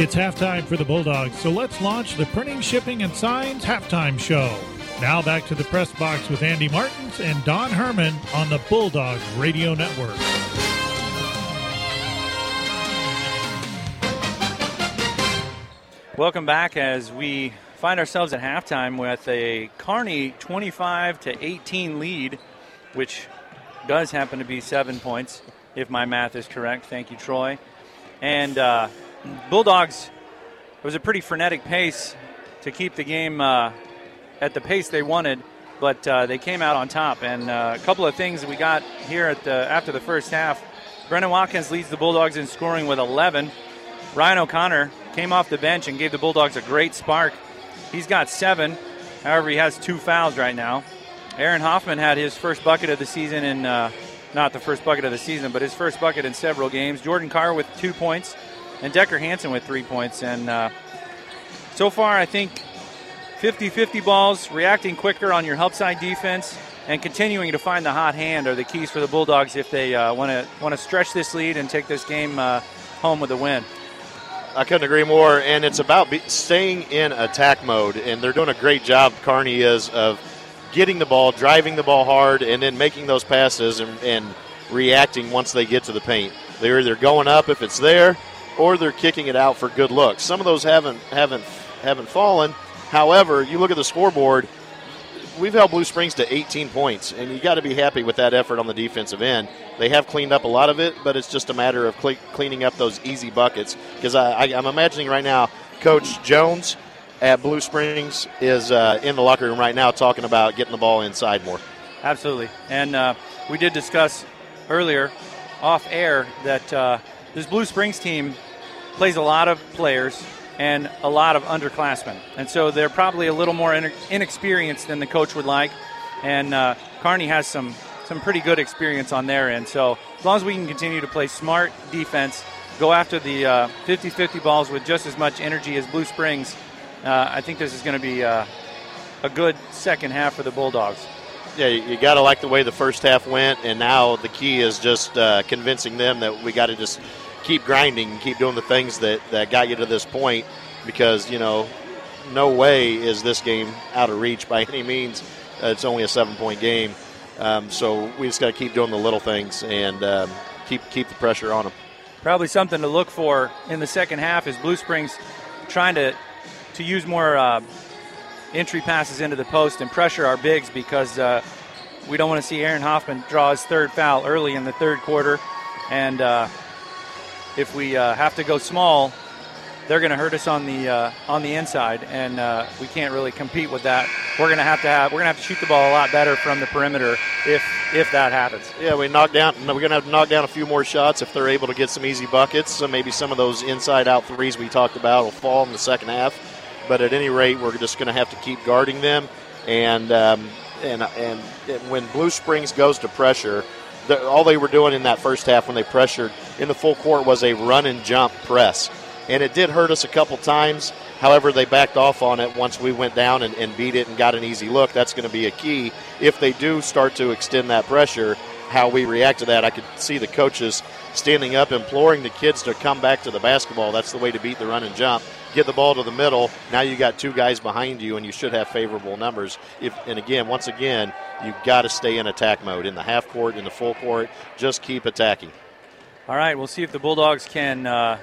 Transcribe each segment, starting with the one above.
It's halftime for the Bulldogs, so let's launch the Printing, Shipping, and Signs halftime show. Now back to the press box with Andy Martins and Don Herman on the Bulldogs Radio Network. Welcome back as we find ourselves at halftime with a Kearney 25 to 18 lead, which does happen to be seven points, if my math is correct. Thank you, Troy. And uh, Bulldogs, it was a pretty frenetic pace to keep the game uh, at the pace they wanted, but uh, they came out on top. And uh, a couple of things we got here at the, after the first half. Brennan Watkins leads the Bulldogs in scoring with 11. Ryan O'Connor came off the bench and gave the Bulldogs a great spark. He's got seven. However, he has two fouls right now. Aaron Hoffman had his first bucket of the season in, uh, not the first bucket of the season, but his first bucket in several games. Jordan Carr with two points, and Decker Hansen with three points. And uh, so far, I think 50 50 balls, reacting quicker on your help side defense, and continuing to find the hot hand are the keys for the Bulldogs if they want to want to stretch this lead and take this game uh, home with a win. I couldn't agree more. And it's about be- staying in attack mode, and they're doing a great job. Kearney is of getting the ball, driving the ball hard, and then making those passes and, and reacting once they get to the paint. They're either going up if it's there, or they're kicking it out for good looks. Some of those haven't haven't haven't fallen. However, you look at the scoreboard. We've held Blue Springs to 18 points, and you got to be happy with that effort on the defensive end. They have cleaned up a lot of it, but it's just a matter of cle- cleaning up those easy buckets. Because I, I, I'm imagining right now, Coach Jones at Blue Springs is uh, in the locker room right now talking about getting the ball inside more. Absolutely. And uh, we did discuss earlier off air that uh, this Blue Springs team plays a lot of players and a lot of underclassmen. And so they're probably a little more inexperienced than the coach would like. And uh, Kearney has some, some pretty good experience on their end. So as long as we can continue to play smart defense, go after the 50 uh, 50 balls with just as much energy as Blue Springs, uh, I think this is going to be uh, a good second half for the Bulldogs. Yeah, you got to like the way the first half went, and now the key is just uh, convincing them that we got to just keep grinding and keep doing the things that, that got you to this point because, you know, no way is this game out of reach by any means. Uh, it's only a seven point game. Um, so we just got to keep doing the little things and um, keep keep the pressure on them. Probably something to look for in the second half is Blue Springs trying to to use more uh, entry passes into the post and pressure our bigs because uh, we don't want to see Aaron Hoffman draw his third foul early in the third quarter. And uh, if we uh, have to go small, they're going to hurt us on the uh, on the inside, and uh, we can't really compete with that. We're going to have to have we're going to have to shoot the ball a lot better from the perimeter if if that happens. Yeah, we knock down. We're going to have to knock down a few more shots if they're able to get some easy buckets. So maybe some of those inside out threes we talked about will fall in the second half. But at any rate, we're just going to have to keep guarding them, and um, and and when Blue Springs goes to pressure. The, all they were doing in that first half when they pressured in the full court was a run and jump press and it did hurt us a couple times. However, they backed off on it once we went down and, and beat it and got an easy look. That's going to be a key. If they do start to extend that pressure, how we react to that, I could see the coaches standing up, imploring the kids to come back to the basketball. That's the way to beat the run and jump. Get the ball to the middle. Now you got two guys behind you, and you should have favorable numbers. If and again, once again, you've got to stay in attack mode in the half court, in the full court. Just keep attacking. All right, we'll see if the Bulldogs can uh,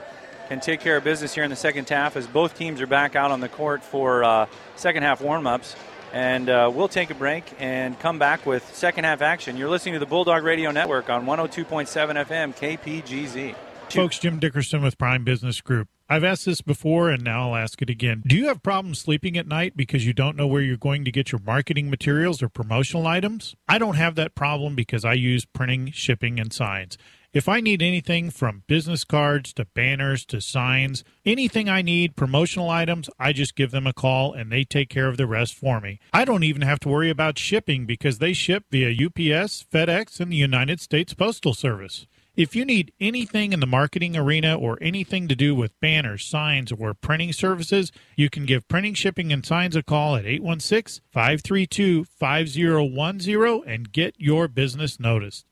can take care of business here in the second half as both teams are back out on the court for uh, second half warm ups. And uh, we'll take a break and come back with second half action. You're listening to the Bulldog Radio Network on 102.7 FM KPGZ. Folks, Jim Dickerson with Prime Business Group. I've asked this before and now I'll ask it again. Do you have problems sleeping at night because you don't know where you're going to get your marketing materials or promotional items? I don't have that problem because I use printing, shipping, and signs. If I need anything from business cards to banners to signs, anything I need, promotional items, I just give them a call and they take care of the rest for me. I don't even have to worry about shipping because they ship via UPS, FedEx, and the United States Postal Service. If you need anything in the marketing arena or anything to do with banners, signs, or printing services, you can give Printing, Shipping, and Signs a call at 816 532 5010 and get your business noticed.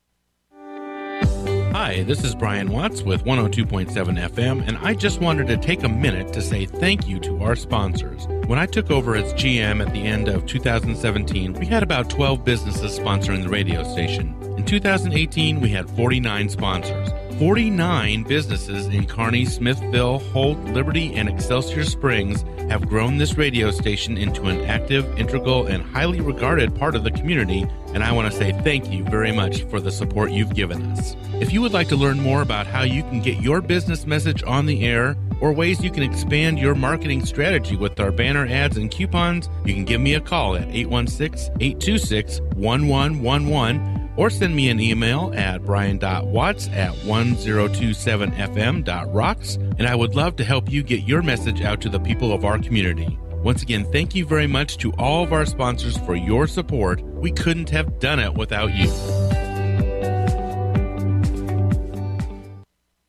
Hi, this is Brian Watts with 102.7 FM, and I just wanted to take a minute to say thank you to our sponsors. When I took over as GM at the end of 2017, we had about 12 businesses sponsoring the radio station. In 2018, we had 49 sponsors. 49 businesses in Kearney, Smithville, Holt, Liberty, and Excelsior Springs have grown this radio station into an active, integral, and highly regarded part of the community, and I want to say thank you very much for the support you've given us. If you would like to learn more about how you can get your business message on the air, or ways you can expand your marketing strategy with our banner ads and coupons, you can give me a call at 816 826 1111 or send me an email at brian.watts at 1027fm.rocks, and I would love to help you get your message out to the people of our community. Once again, thank you very much to all of our sponsors for your support. We couldn't have done it without you.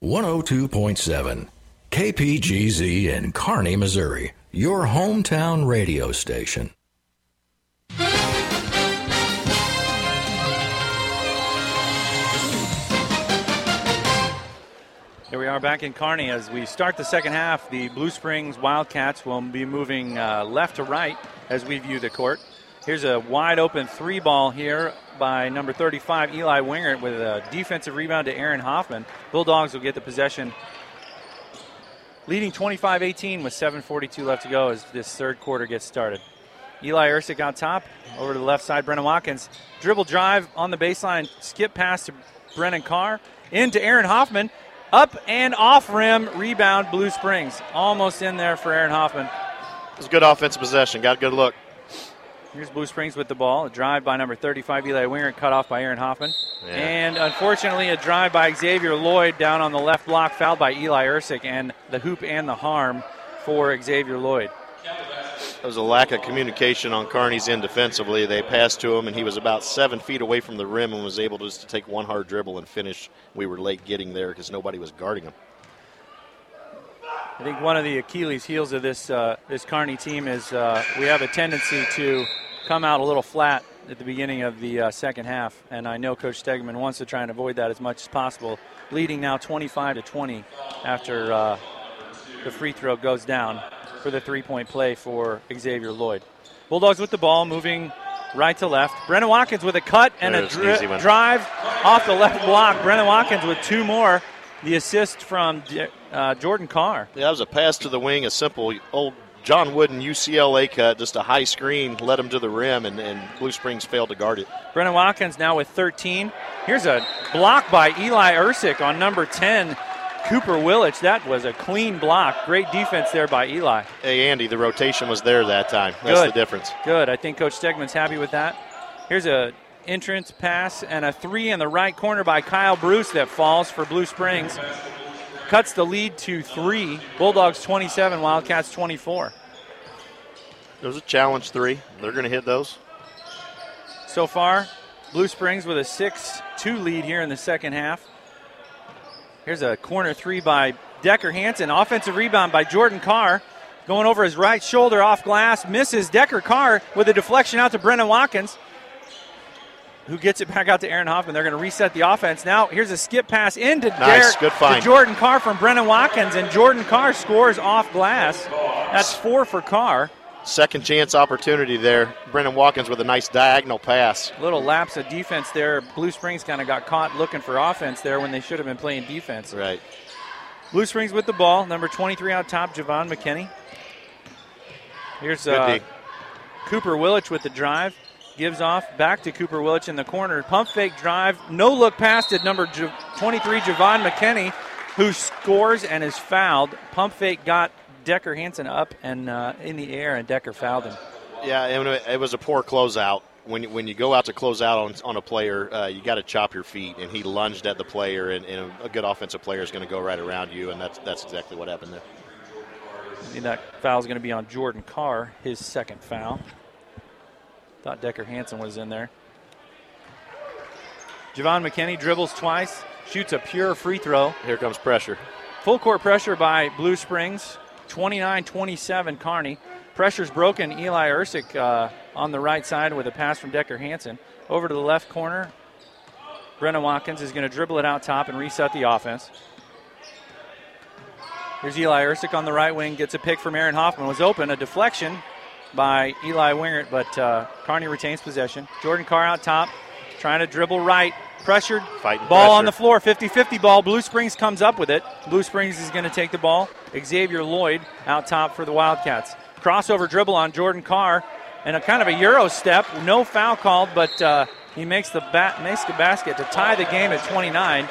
102.7 KPGZ in Kearney, Missouri, your hometown radio station. We are back in Kearney as we start the second half. The Blue Springs Wildcats will be moving uh, left to right as we view the court. Here's a wide open three ball here by number 35, Eli Wingert, with a defensive rebound to Aaron Hoffman. Bulldogs will get the possession. Leading 25 18 with 7.42 left to go as this third quarter gets started. Eli Ersick on top. Over to the left side, Brennan Watkins. Dribble drive on the baseline, skip pass to Brennan Carr. Into Aaron Hoffman. Up and off rim, rebound, Blue Springs. Almost in there for Aaron Hoffman. It was a good offensive possession. Got a good look. Here's Blue Springs with the ball. A drive by number 35, Eli Wingert, cut off by Aaron Hoffman. Yeah. And unfortunately, a drive by Xavier Lloyd down on the left block, fouled by Eli Ersick, and the hoop and the harm for Xavier Lloyd. There was a lack of communication on Kearney's end defensively. They passed to him, and he was about seven feet away from the rim and was able just to take one hard dribble and finish. We were late getting there because nobody was guarding him. I think one of the Achilles' heels of this uh, this Kearney team is uh, we have a tendency to come out a little flat at the beginning of the uh, second half, and I know Coach Stegman wants to try and avoid that as much as possible. Leading now 25 to 20 after uh, the free throw goes down for the three-point play for Xavier Lloyd. Bulldogs with the ball, moving right to left. Brennan Watkins with a cut and a There's an easy dri- one. drive off the left block. Brennan Watkins with two more. The assist from uh, Jordan Carr. Yeah, that was a pass to the wing, a simple old John Wooden UCLA cut, just a high screen, led him to the rim, and, and Blue Springs failed to guard it. Brennan Watkins now with 13. Here's a block by Eli Ersick on number 10, Cooper Willich. That was a clean block. Great defense there by Eli. Hey, Andy, the rotation was there that time. That's Good. the difference. Good. I think Coach Stegman's happy with that. Here's a entrance pass and a three in the right corner by Kyle Bruce that falls for Blue Springs. Cuts the lead to three. Bulldogs 27, Wildcats 24. There's a challenge three. They're going to hit those. So far, Blue Springs with a 6 2 lead here in the second half. Here's a corner three by Decker Hansen. Offensive rebound by Jordan Carr. Going over his right shoulder off glass. Misses Decker Carr with a deflection out to Brennan Watkins, who gets it back out to Aaron Hoffman. They're going to reset the offense. Now, here's a skip pass into Nice, Derek, good find. to Jordan Carr from Brennan Watkins, and Jordan Carr scores off glass. That's four for Carr. Second chance opportunity there. Brennan Watkins with a nice diagonal pass. Little lapse of defense there. Blue Springs kind of got caught looking for offense there when they should have been playing defense. Right. Blue Springs with the ball. Number 23 out top, Javon McKinney. Here's uh, Cooper Willich with the drive. Gives off back to Cooper Willich in the corner. Pump fake drive. No look past it. Number 23, Javon McKinney, who scores and is fouled. Pump fake got Decker Hansen up and uh, in the air, and Decker fouled him. Yeah, and it was a poor closeout. When you, when you go out to close out on, on a player, uh, you got to chop your feet. And he lunged at the player, and, and a good offensive player is going to go right around you, and that's that's exactly what happened there. Think that foul is going to be on Jordan Carr, his second foul. Thought Decker Hansen was in there. Javon McKinney dribbles twice, shoots a pure free throw. Here comes pressure. Full court pressure by Blue Springs, 29 27 Kearney. Pressure's broken. Eli Ersick uh, on the right side with a pass from Decker Hansen. Over to the left corner. Brennan Watkins is going to dribble it out top and reset the offense. Here's Eli Ersick on the right wing, gets a pick from Aaron Hoffman. Was open, a deflection by Eli Wingert, but uh, Kearney retains possession. Jordan Carr out top, trying to dribble right, pressured. Fighting ball pressure. on the floor, 50 50 ball. Blue Springs comes up with it. Blue Springs is going to take the ball. Xavier Lloyd out top for the Wildcats. Crossover dribble on Jordan Carr and a kind of a Euro step. No foul called, but uh, he makes the, bat, makes the basket to tie the game at 29.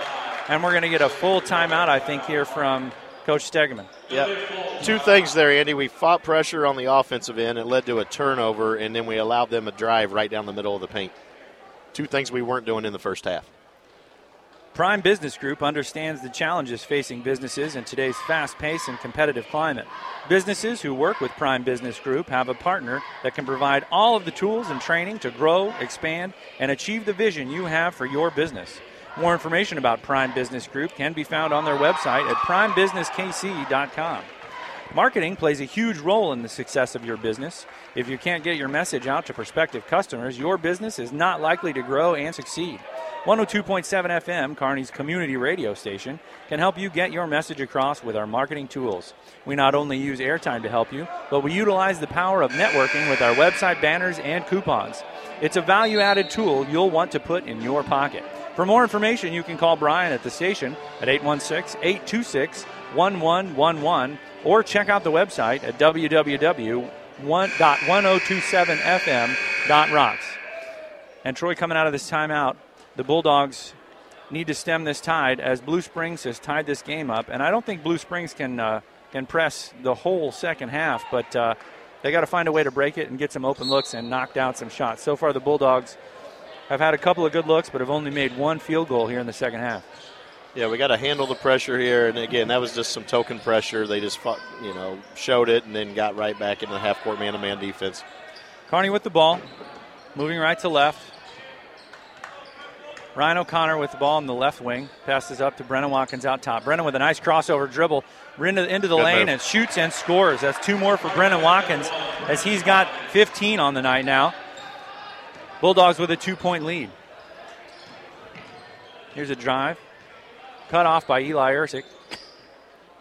And we're going to get a full timeout, I think, here from Coach Stegeman. Yeah. Two things there, Andy. We fought pressure on the offensive end. It led to a turnover, and then we allowed them a drive right down the middle of the paint. Two things we weren't doing in the first half. Prime Business Group understands the challenges facing businesses in today's fast paced and competitive climate. Businesses who work with Prime Business Group have a partner that can provide all of the tools and training to grow, expand, and achieve the vision you have for your business. More information about Prime Business Group can be found on their website at primebusinesskc.com. Marketing plays a huge role in the success of your business. If you can't get your message out to prospective customers, your business is not likely to grow and succeed. 102.7 FM, Kearney's community radio station, can help you get your message across with our marketing tools. We not only use airtime to help you, but we utilize the power of networking with our website banners and coupons. It's a value added tool you'll want to put in your pocket. For more information, you can call Brian at the station at 816 826 1111 or check out the website at www.1027fm.rocks. And Troy coming out of this timeout, the Bulldogs need to stem this tide as Blue Springs has tied this game up. And I don't think Blue Springs can uh, can press the whole second half, but uh, they got to find a way to break it and get some open looks and knock down some shots. So far, the Bulldogs have had a couple of good looks, but have only made one field goal here in the second half. Yeah, we got to handle the pressure here, and again, that was just some token pressure. They just, fought, you know, showed it and then got right back into the half-court man-to-man defense. Kearney with the ball, moving right to left. Ryan O'Connor with the ball in the left wing, passes up to Brennan Watkins out top. Brennan with a nice crossover dribble into, into the Good lane move. and shoots and scores. That's two more for Brennan Watkins as he's got 15 on the night now. Bulldogs with a two point lead. Here's a drive. Cut off by Eli Ersick.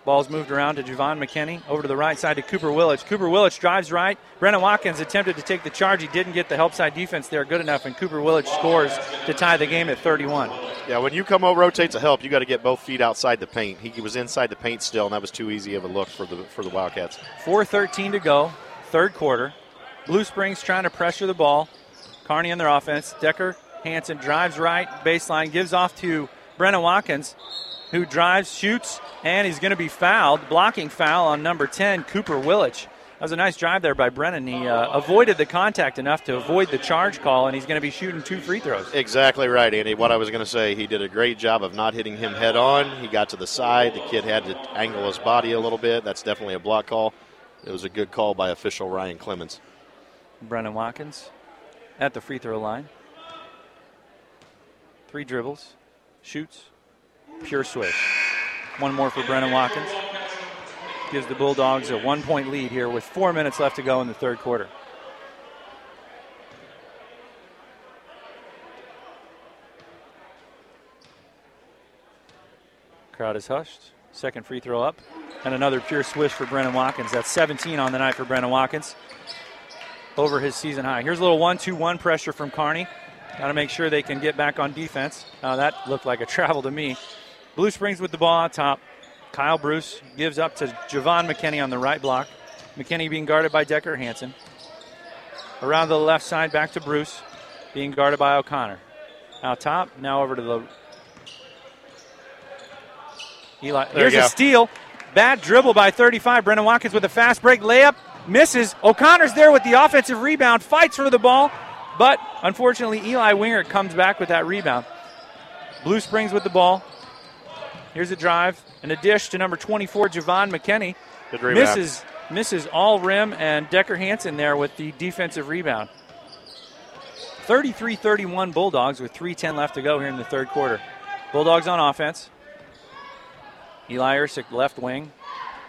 Ball's moved around to Javon McKinney. Over to the right side to Cooper Willich. Cooper Willich drives right. Brennan Watkins attempted to take the charge. He didn't get the help side defense there good enough, and Cooper Willich scores to tie the game at 31. Yeah, when you come over, rotate to help, you got to get both feet outside the paint. He was inside the paint still, and that was too easy of a look for the for the Wildcats. 4.13 to go, third quarter. Blue Springs trying to pressure the ball. Kearney on their offense. Decker Hanson drives right, baseline, gives off to Brennan Watkins, who drives, shoots, and he's going to be fouled. Blocking foul on number 10, Cooper Willich. That was a nice drive there by Brennan. He uh, avoided the contact enough to avoid the charge call, and he's going to be shooting two free throws. Exactly right, Andy. What I was going to say, he did a great job of not hitting him head on. He got to the side. The kid had to angle his body a little bit. That's definitely a block call. It was a good call by official Ryan Clemens. Brennan Watkins at the free throw line. Three dribbles, shoots, pure swish. One more for Brennan Watkins. Gives the Bulldogs a one point lead here with four minutes left to go in the third quarter. Crowd is hushed. Second free throw up. And another pure swish for Brennan Watkins. That's 17 on the night for Brennan Watkins over his season high. Here's a little one-two-one pressure from Kearney. Got to make sure they can get back on defense. Uh, that looked like a travel to me. Blue Springs with the ball on top. Kyle Bruce gives up to Javon McKinney on the right block. McKinney being guarded by Decker Hansen. Around the left side, back to Bruce, being guarded by O'Connor. Out top, now over to the. Eli. There Here's a steal. Bad dribble by 35. Brennan Watkins with a fast break layup. Misses. O'Connor's there with the offensive rebound. Fights for the ball. But unfortunately, Eli Wingert comes back with that rebound. Blue Springs with the ball. Here's a drive and a dish to number 24, Javon McKinney. Good rebound. Misses, misses all rim and Decker Hansen there with the defensive rebound. 33 31 Bulldogs with 3.10 left to go here in the third quarter. Bulldogs on offense. Eli Ersick, left wing,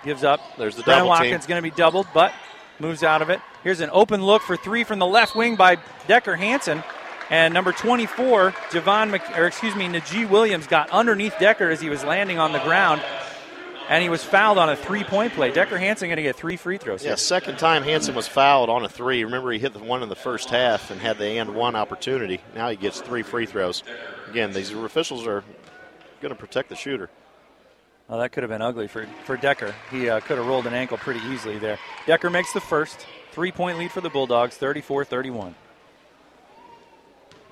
gives up. There's the Brennan double team. Watkins going to be doubled, but moves out of it. Here's an open look for three from the left wing by Decker Hansen. And number 24, Javon, Mc, or excuse me, Najee Williams got underneath Decker as he was landing on the ground, and he was fouled on a three-point play. Decker Hanson going to get three free throws. Yeah, here. second time Hanson was fouled on a three. Remember, he hit the one in the first half and had the and one opportunity. Now he gets three free throws. Again, these officials are going to protect the shooter. Well, that could have been ugly for, for Decker. He uh, could have rolled an ankle pretty easily there. Decker makes the first. Three point lead for the Bulldogs, 34 31.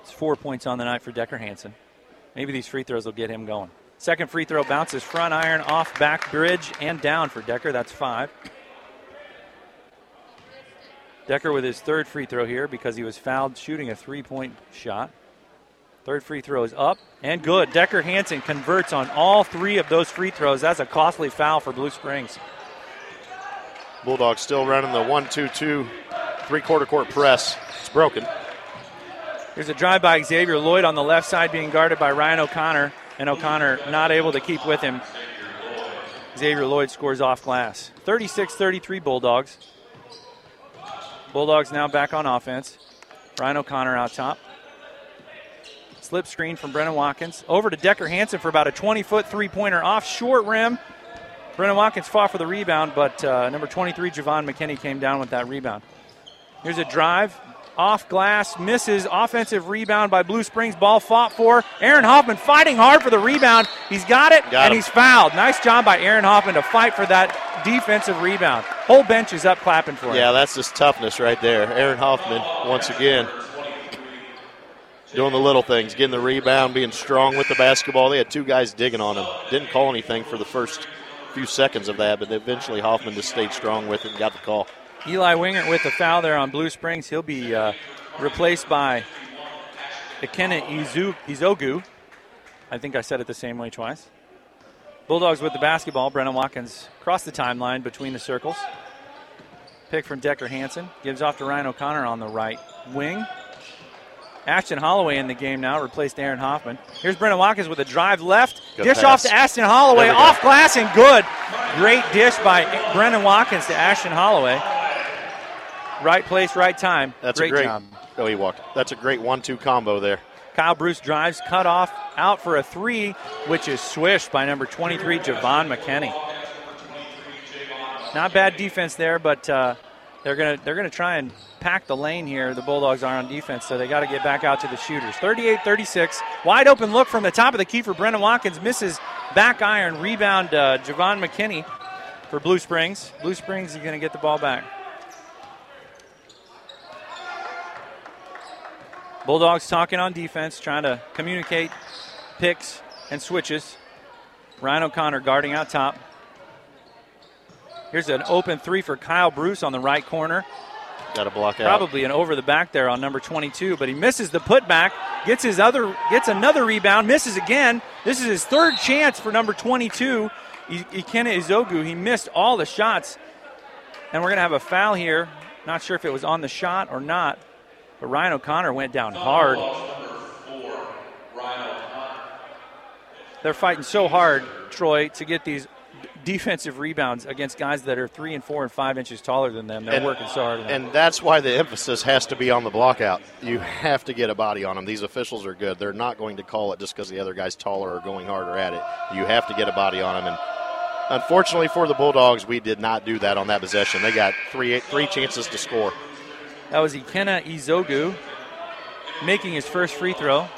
It's four points on the night for Decker Hanson. Maybe these free throws will get him going. Second free throw bounces front iron off back bridge and down for Decker. That's five. Decker with his third free throw here because he was fouled shooting a three point shot. Third free throw is up and good. Decker Hanson converts on all three of those free throws. That's a costly foul for Blue Springs. Bulldogs still running the one two two three quarter court press. It's broken. Here's a drive by Xavier Lloyd on the left side being guarded by Ryan O'Connor, and O'Connor not able to keep with him. Xavier Lloyd scores off glass. 36 33 Bulldogs. Bulldogs now back on offense. Ryan O'Connor out top. Slip screen from Brennan Watkins. Over to Decker Hanson for about a 20 foot three pointer off short rim. Brennan Watkins fought for the rebound, but uh, number 23, Javon McKinney, came down with that rebound. Here's a drive. Off glass, misses. Offensive rebound by Blue Springs. Ball fought for. Aaron Hoffman fighting hard for the rebound. He's got it, Got and he's fouled. Nice job by Aaron Hoffman to fight for that defensive rebound. Whole bench is up clapping for him. Yeah, that's just toughness right there. Aaron Hoffman, once again, doing the little things, getting the rebound, being strong with the basketball. They had two guys digging on him. Didn't call anything for the first few seconds of that, but eventually Hoffman just stayed strong with it and got the call. Eli Wingert with the foul there on Blue Springs. He'll be uh, replaced by Ikenna Izu- Izogu. I think I said it the same way twice. Bulldogs with the basketball. Brennan Watkins across the timeline between the circles. Pick from Decker Hanson. Gives off to Ryan O'Connor on the right wing. Ashton Holloway in the game now, replaced Aaron Hoffman. Here's Brennan Watkins with a drive left. Good dish pass. off to Ashton Holloway. Go. Off glass and good. Great dish by Brennan Watkins to Ashton Holloway. Right place, right time. That's great a great. job. Oh, he walked. That's a great one-two combo there. Kyle Bruce drives, cut off, out for a three, which is swished by number 23, Javon McKinney. Not bad defense there, but uh, they're gonna they're gonna try and pack the lane here. The Bulldogs are on defense, so they got to get back out to the shooters. 38-36, wide open look from the top of the key for Brennan Watkins, misses back iron rebound. Uh, Javon McKinney for Blue Springs. Blue Springs is gonna get the ball back. Bulldogs talking on defense, trying to communicate picks and switches. Ryan O'Connor guarding out top. Here's an open three for Kyle Bruce on the right corner. Got to block out. Probably an over the back there on number 22, but he misses the putback. Gets his other, gets another rebound, misses again. This is his third chance for number 22, I- Ikenna Izogu. He missed all the shots, and we're gonna have a foul here. Not sure if it was on the shot or not, but Ryan O'Connor went down hard. They're fighting so hard, Troy, to get these defensive rebounds against guys that are three and four and five inches taller than them. They're And- working so hard. And that's why the emphasis has to be on the block out. You have to get a body on them. These officials are good. They're not going to call it just because the other guy's taller or going harder at it. You have to get a body on them. And unfortunately for the Bulldogs, we did not do that on that possession. They got three three chances to score. That was Ikenna Izogu making his first free throw.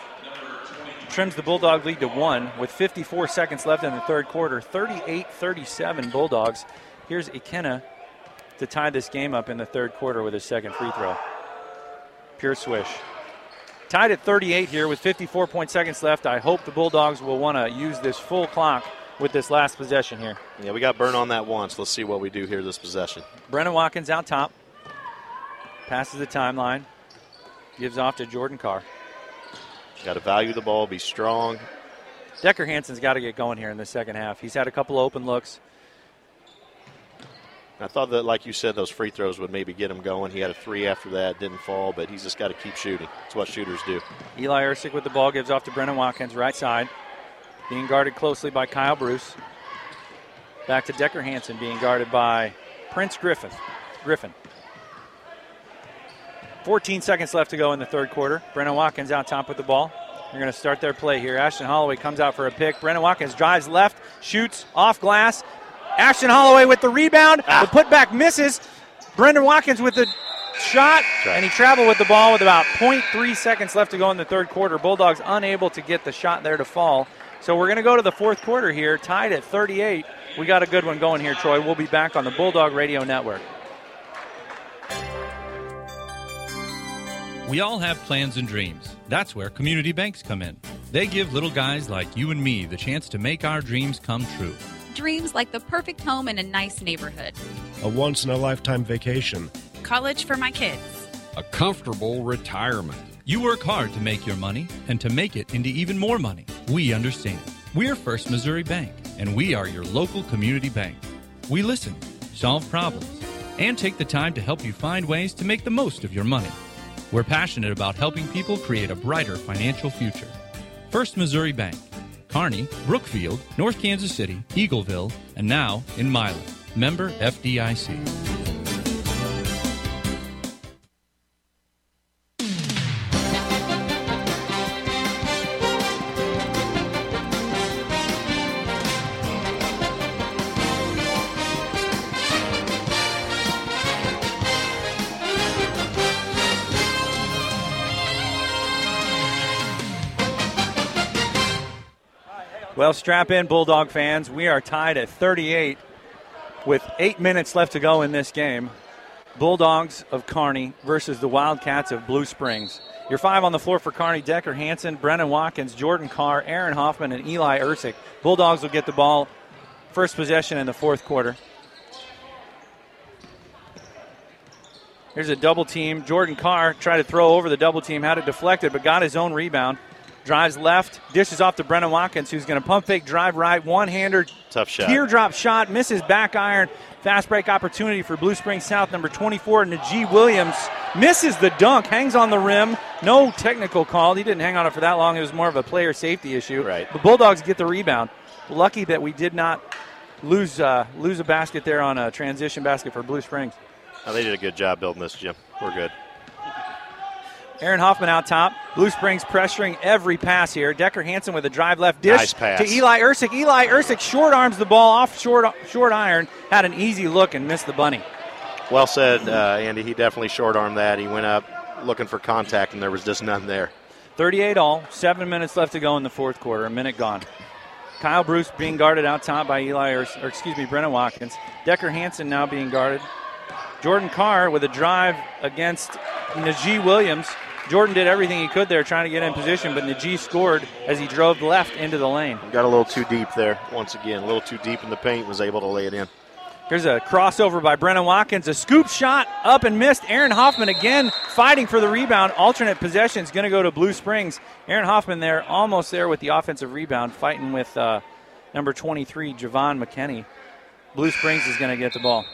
Trims the Bulldog lead to one with 54 seconds left in the third quarter. 38 37 Bulldogs. Here's Ikenna to tie this game up in the third quarter with his second free throw. Pure swish. Tied at 38 here with 54 point seconds left. I hope the Bulldogs will want to use this full clock with this last possession here. Yeah, we got burned on that once. Let's see what we do here this possession. Brennan Watkins out top. Passes the timeline. Gives off to Jordan Carr. Got to value the ball, be strong. Decker Hansen's got to get going here in the second half. He's had a couple open looks. I thought that, like you said, those free throws would maybe get him going. He had a three after that, didn't fall, but he's just got to keep shooting. That's what shooters do. Eli Ersick with the ball gives off to Brennan Watkins, right side. Being guarded closely by Kyle Bruce. Back to Decker Hansen, being guarded by Prince Griffin. Griffin. 14 seconds left to go in the third quarter. Brennan Watkins out top with the ball. They're going to start their play here. Ashton Holloway comes out for a pick. Brennan Watkins drives left, shoots off glass. Ashton Holloway with the rebound. Ah. The putback misses. Brennan Watkins with the shot, and he traveled with the ball with about 0.3 seconds left to go in the third quarter. Bulldogs unable to get the shot there to fall. So we're going to go to the fourth quarter here, tied at 38. We got a good one going here, Troy. We'll be back on the Bulldog Radio Network. We all have plans and dreams. That's where community banks come in. They give little guys like you and me the chance to make our dreams come true. Dreams like the perfect home in a nice neighborhood, a once in a lifetime vacation, college for my kids, a comfortable retirement. You work hard to make your money and to make it into even more money. We understand. We're First Missouri Bank, and we are your local community bank. We listen, solve problems, and take the time to help you find ways to make the most of your money. We're passionate about helping people create a brighter financial future. First Missouri Bank, Kearney, Brookfield, North Kansas City, Eagleville, and now in Milan. Member FDIC. Well, strap in, Bulldog fans. We are tied at 38 with eight minutes left to go in this game. Bulldogs of Kearney versus the Wildcats of Blue Springs. Your five on the floor for Kearney Decker Hanson, Brennan Watkins, Jordan Carr, Aaron Hoffman, and Eli Ersick. Bulldogs will get the ball first possession in the fourth quarter. Here's a double team. Jordan Carr tried to throw over the double team, had it deflected, but got his own rebound. Drives left, dishes off to Brennan Watkins, who's going to pump fake, drive right, one hander. Tough shot. Teardrop shot, misses back iron. Fast break opportunity for Blue Springs South, number 24, Najee Williams. Misses the dunk, hangs on the rim. No technical call. He didn't hang on it for that long. It was more of a player safety issue. Right. The Bulldogs get the rebound. Lucky that we did not lose uh, lose a basket there on a transition basket for Blue Springs. Oh, they did a good job building this, Jim. We're good. Aaron Hoffman out top. Blue Springs pressuring every pass here. Decker Hanson with a drive left dish nice to Eli Ersick. Eli Ersick short arms the ball off short short iron. Had an easy look and missed the bunny. Well said, uh, Andy. He definitely short armed that. He went up looking for contact and there was just none there. 38 all. Seven minutes left to go in the fourth quarter. A minute gone. Kyle Bruce being guarded out top by Eli, or, or excuse me, Brennan Watkins. Decker Hanson now being guarded. Jordan Carr with a drive against Najee Williams. Jordan did everything he could there trying to get in position, but Najee scored as he drove left into the lane. Got a little too deep there once again. A little too deep in the paint, was able to lay it in. Here's a crossover by Brennan Watkins. A scoop shot up and missed. Aaron Hoffman again fighting for the rebound. Alternate possession is going to go to Blue Springs. Aaron Hoffman there, almost there with the offensive rebound, fighting with uh, number 23, Javon McKinney. Blue Springs is going to get the ball.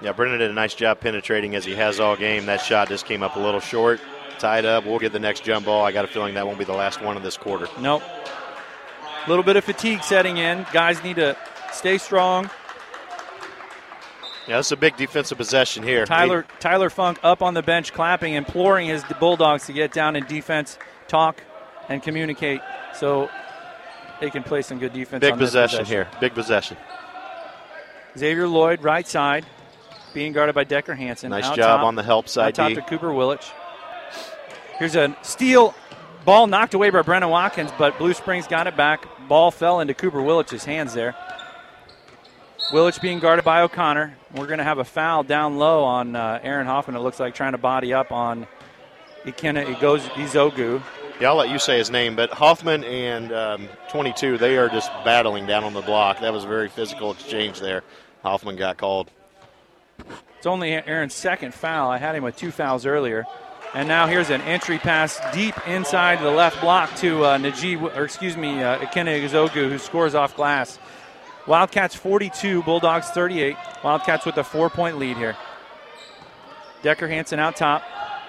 Yeah, Brennan did a nice job penetrating as he has all game. That shot just came up a little short tied up. We'll get the next jump ball. I got a feeling that won't be the last one of this quarter. Nope. A little bit of fatigue setting in. Guys need to stay strong. Yeah, that's a big defensive possession here. Tyler Tyler Funk up on the bench, clapping, imploring his Bulldogs to get down in defense, talk, and communicate, so they can play some good defense. Big possession, possession here. Big possession. Xavier Lloyd, right side, being guarded by Decker Hanson. Nice job top, on the help side. top to Cooper Willich. Here's a steal ball knocked away by Brennan Watkins, but Blue Springs got it back. Ball fell into Cooper Willich's hands there. Willich being guarded by O'Connor. We're going to have a foul down low on uh, Aaron Hoffman. It looks like trying to body up on Ikenna Igoz- Izogu. Yeah, I'll let you say his name, but Hoffman and um, 22, they are just battling down on the block. That was a very physical exchange there. Hoffman got called. It's only Aaron's second foul. I had him with two fouls earlier. And now here's an entry pass deep inside the left block to uh, Najee, or excuse me, uh, Ikene Izogu, who scores off glass. Wildcats 42, Bulldogs 38. Wildcats with a four point lead here. Decker Hanson out top,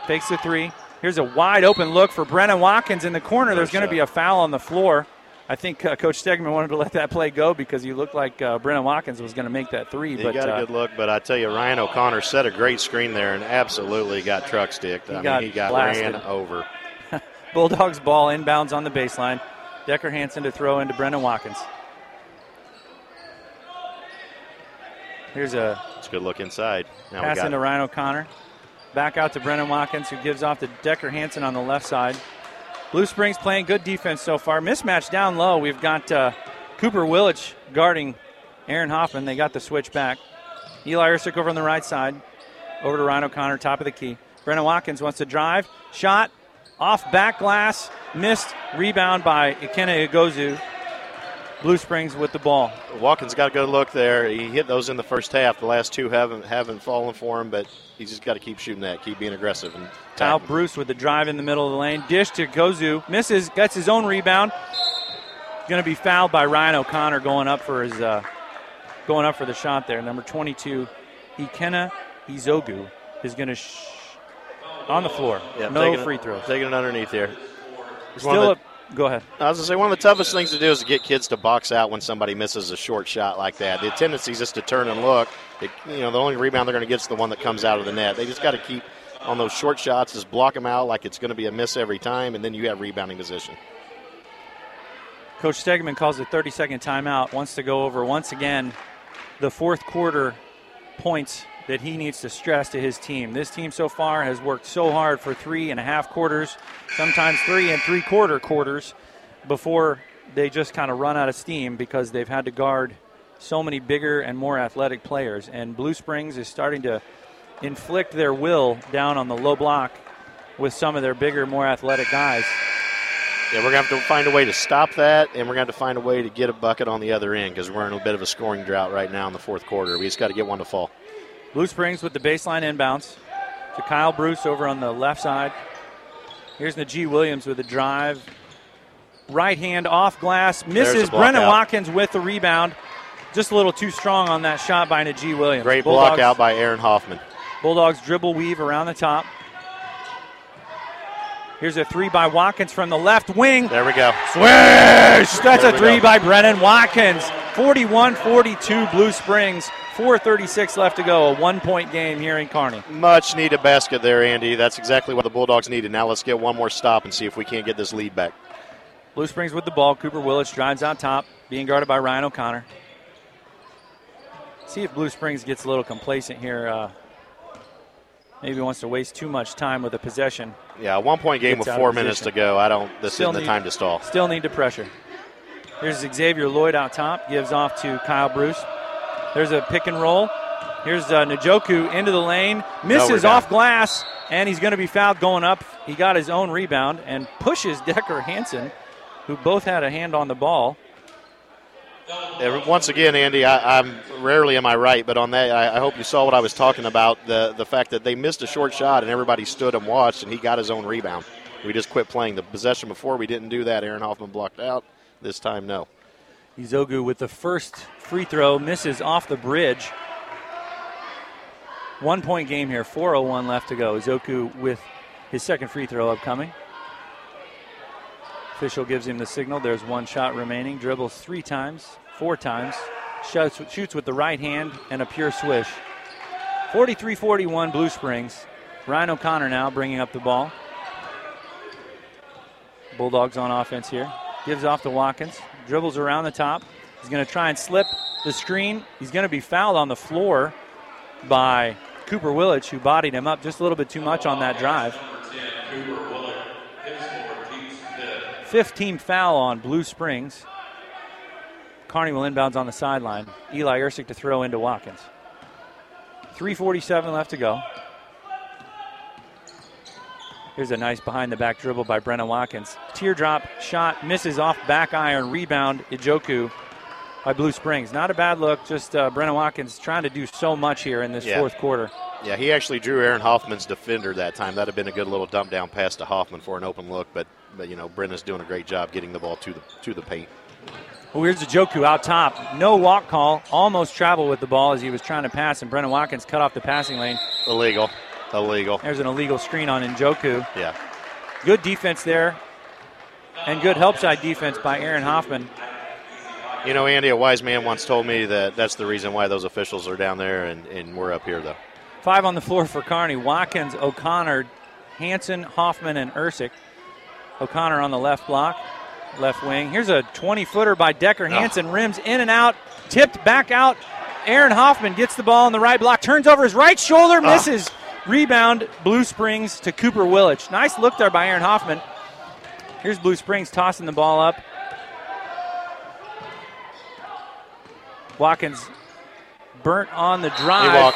fakes the three. Here's a wide open look for Brennan Watkins in the corner. There's going to be a foul on the floor. I think uh, Coach Stegman wanted to let that play go because he looked like uh, Brennan Watkins was going to make that three. He but got a uh, good look, but I tell you, Ryan O'Connor set a great screen there and absolutely got truck sticked. He I got mean, he got blasted. ran over. Bulldogs ball inbounds on the baseline. Decker Hansen to throw into Brennan Watkins. Here's a It's a good look inside. Now pass we got into Ryan O'Connor. Back out to Brennan Watkins, who gives off to Decker Hansen on the left side. Blue Springs playing good defense so far. Mismatch down low. We've got uh, Cooper Willich guarding Aaron Hoffman. They got the switch back. Eli Ersick over on the right side. Over to Ryan O'Connor, top of the key. Brennan Watkins wants to drive. Shot off back glass. Missed. Rebound by Ikenna Igozu. Blue Springs with the ball. Watkins got a good look there. He hit those in the first half. The last two haven't haven't fallen for him, but he's just got to keep shooting that, keep being aggressive. And Kyle. Bruce with the drive in the middle of the lane. Dish to Gozu. Misses. Gets his own rebound. Going to be fouled by Ryan O'Connor going up for his uh, going up for the shot there. Number 22, Ikenna Izogu is going to sh- on the floor. Yeah, no taking free throws. Taking it underneath here. It's Still up. Go ahead. I was gonna say one of the toughest things to do is to get kids to box out when somebody misses a short shot like that. The tendency is just to turn and look. It, you know, the only rebound they're going to get is the one that comes out of the net. They just got to keep on those short shots, just block them out like it's going to be a miss every time, and then you have rebounding position. Coach Stegman calls a 30 second timeout, wants to go over once again the fourth quarter points that he needs to stress to his team. This team so far has worked so hard for three and a half quarters, sometimes three and three quarter quarters, before they just kind of run out of steam because they've had to guard so many bigger and more athletic players. And Blue Springs is starting to inflict their will down on the low block with some of their bigger, more athletic guys. Yeah, we're going to have to find a way to stop that, and we're going to have to find a way to get a bucket on the other end because we're in a bit of a scoring drought right now in the fourth quarter. We just got to get one to fall. Blue Springs with the baseline inbounds to Kyle Bruce over on the left side. Here's Najee Williams with a drive. Right hand off glass. Misses Brennan out. Watkins with the rebound. Just a little too strong on that shot by Najee Williams. Great Bulldogs, block out by Aaron Hoffman. Bulldogs dribble weave around the top. Here's a three by Watkins from the left wing. There we go. Swish! That's There a three go. by Brennan Watkins. 41 42 Blue Springs. 4.36 left to go. A one point game here in Kearney. Much needed basket there, Andy. That's exactly what the Bulldogs needed. Now let's get one more stop and see if we can't get this lead back. Blue Springs with the ball. Cooper Willich drives out top, being guarded by Ryan O'Connor. See if Blue Springs gets a little complacent here. Uh, maybe wants to waste too much time with the possession. Yeah, a one point game with four minutes to go. I don't. This Still isn't the time to stall. Still need to pressure. Here's Xavier Lloyd out top, gives off to Kyle Bruce. There's a pick and roll. Here's uh, Njoku into the lane, misses off glass, and he's going to be fouled going up. He got his own rebound and pushes Decker Hansen, who both had a hand on the ball. Once again, Andy, I, I'm rarely am I right, but on that, I, I hope you saw what I was talking about the the fact that they missed a short shot and everybody stood and watched, and he got his own rebound. We just quit playing the possession before. We didn't do that. Aaron Hoffman blocked out. This time, no. Izogu with the first free throw misses off the bridge. One point game here, 4.01 left to go. Izoku with his second free throw upcoming. Official gives him the signal. There's one shot remaining. Dribbles three times, four times. Shoots, shoots with the right hand and a pure swish. 43 41 Blue Springs. Ryan O'Connor now bringing up the ball. Bulldogs on offense here. Gives off to Watkins. Dribbles around the top. He's going to try and slip the screen. He's going to be fouled on the floor by Cooper Willich, who bodied him up just a little bit too much on that drive. 15 foul on Blue Springs. Kearney will inbounds on the sideline. Eli Ersick to throw into Watkins. 3.47 left to go. Here's a nice behind the back dribble by Brennan Watkins. Teardrop shot misses off back iron. Rebound, Ijoku by Blue Springs. Not a bad look, just uh, Brennan Watkins trying to do so much here in this Yeah. fourth quarter. Yeah, he actually drew Aaron Hoffman's defender that time. That'd have been a good little dump down pass to Hoffman for an open look, but but you know Brenda's doing a great job getting the ball to the to the paint. Well, here's Ijoku out top. No walk call. Almost traveled with the ball as he was trying to pass, and Brennan Watkins cut off the passing lane. Illegal, illegal. There's an illegal screen on Njoku. Yeah, Good defense there and good help side defense by Aaron Hoffman. You know, Andy, a wise man once told me that that's the reason why those officials are down there and, and we're up here, though. Five on the floor for Kearney. Watkins, O'Connor, Hanson, Hoffman, and Ersick. O'Connor on the left block, left wing. Here's a 20 footer by Decker ah. Hanson. Oh. Rims in and out, tipped back out. Aaron Hoffman gets the ball on the right block, turns over his right shoulder, ah. misses. Oh. Rebound, Blue Springs to Cooper Willich. Nice look there by Aaron Hoffman. Here's Blue Springs tossing the ball up. Watkins burnt on the drive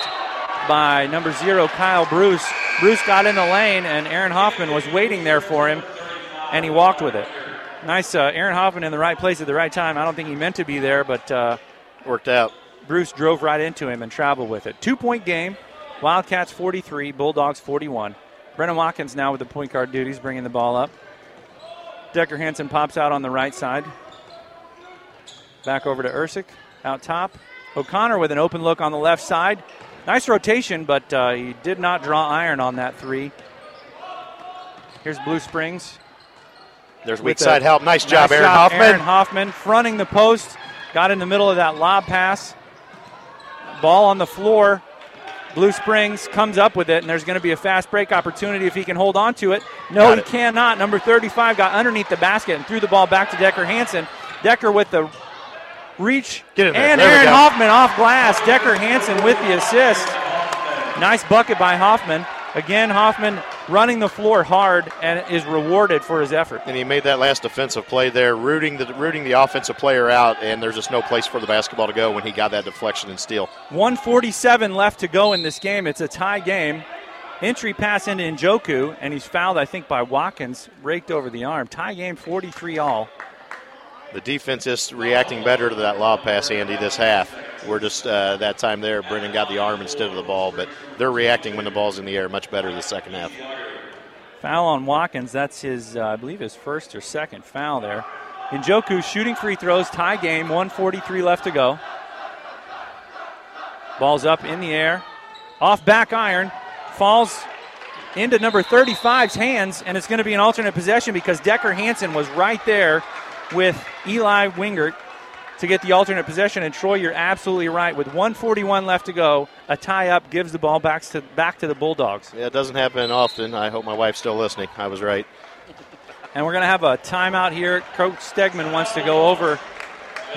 by number zero, Kyle Bruce. Bruce got in the lane, and Aaron Hoffman was waiting there for him, and he walked with it. Nice, uh, Aaron Hoffman in the right place at the right time. I don't think he meant to be there, but uh, worked out. Bruce drove right into him and traveled with it. Two point game. Wildcats 43, Bulldogs 41. Brennan Watkins now with the point guard duties, bringing the ball up. Decker Hanson pops out on the right side. Back over to Ersick out top. O'Connor with an open look on the left side. Nice rotation, but uh, he did not draw iron on that three. Here's Blue Springs. There's weak side help. Nice job, nice Aaron job, Hoffman. Aaron Hoffman fronting the post. Got in the middle of that lob pass. Ball on the floor. Blue Springs comes up with it, and there's going to be a fast break opportunity if he can hold on to it. No, got he it. cannot. Number 35 got underneath the basket and threw the ball back to Decker Hanson. Decker with the reach. and Aaron Hoffman off glass. Decker Hanson with the assist. Nice bucket by Hoffman. Again, Hoffman running the floor hard and is rewarded for his effort. And he made that last defensive play there, rooting the rooting the offensive player out, and there's just no place for the basketball to go when he got that deflection and steal. 147 left to go in this game. It's a tie game. Entry pass into Njoku, and he's fouled, I think, by Watkins, raked over the arm. Tie game 43 all the defense is reacting better to that lob pass, Andy, this half. We're just uh, that time there. Brennan got the arm instead of the ball, but they're reacting when the ball's in the air much better the second half. Foul on Watkins. That's his, uh, I believe, his first or second foul there. Njoku shooting free throws, tie game, 143 left to go. Ball's up in the air, off back iron, falls into number 35's hands, and it's going to be an alternate possession because Decker Hanson was right there with Eli Wingert to get the alternate possession. And Troy, you're absolutely right. With 141 left to go, a tie up gives the ball back to back to the Bulldogs. Yeah, it doesn't happen often. I hope my wife's still listening. I was right. And we're going to have a timeout here. Coach Stegman wants to go over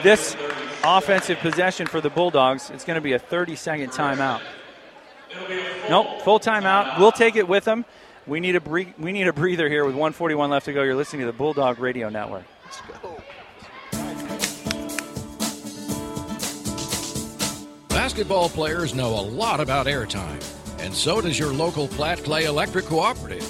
this offensive possession for the Bulldogs. It's going to be a 30 second timeout. Nope, full timeout. We'll take it with them. We need a bre- we need a breather here with 141 left to go. You're listening to the Bulldog Radio Network. Let's go. Basketball players know a lot about airtime, and so does your local Platte Clay Electric Cooperative.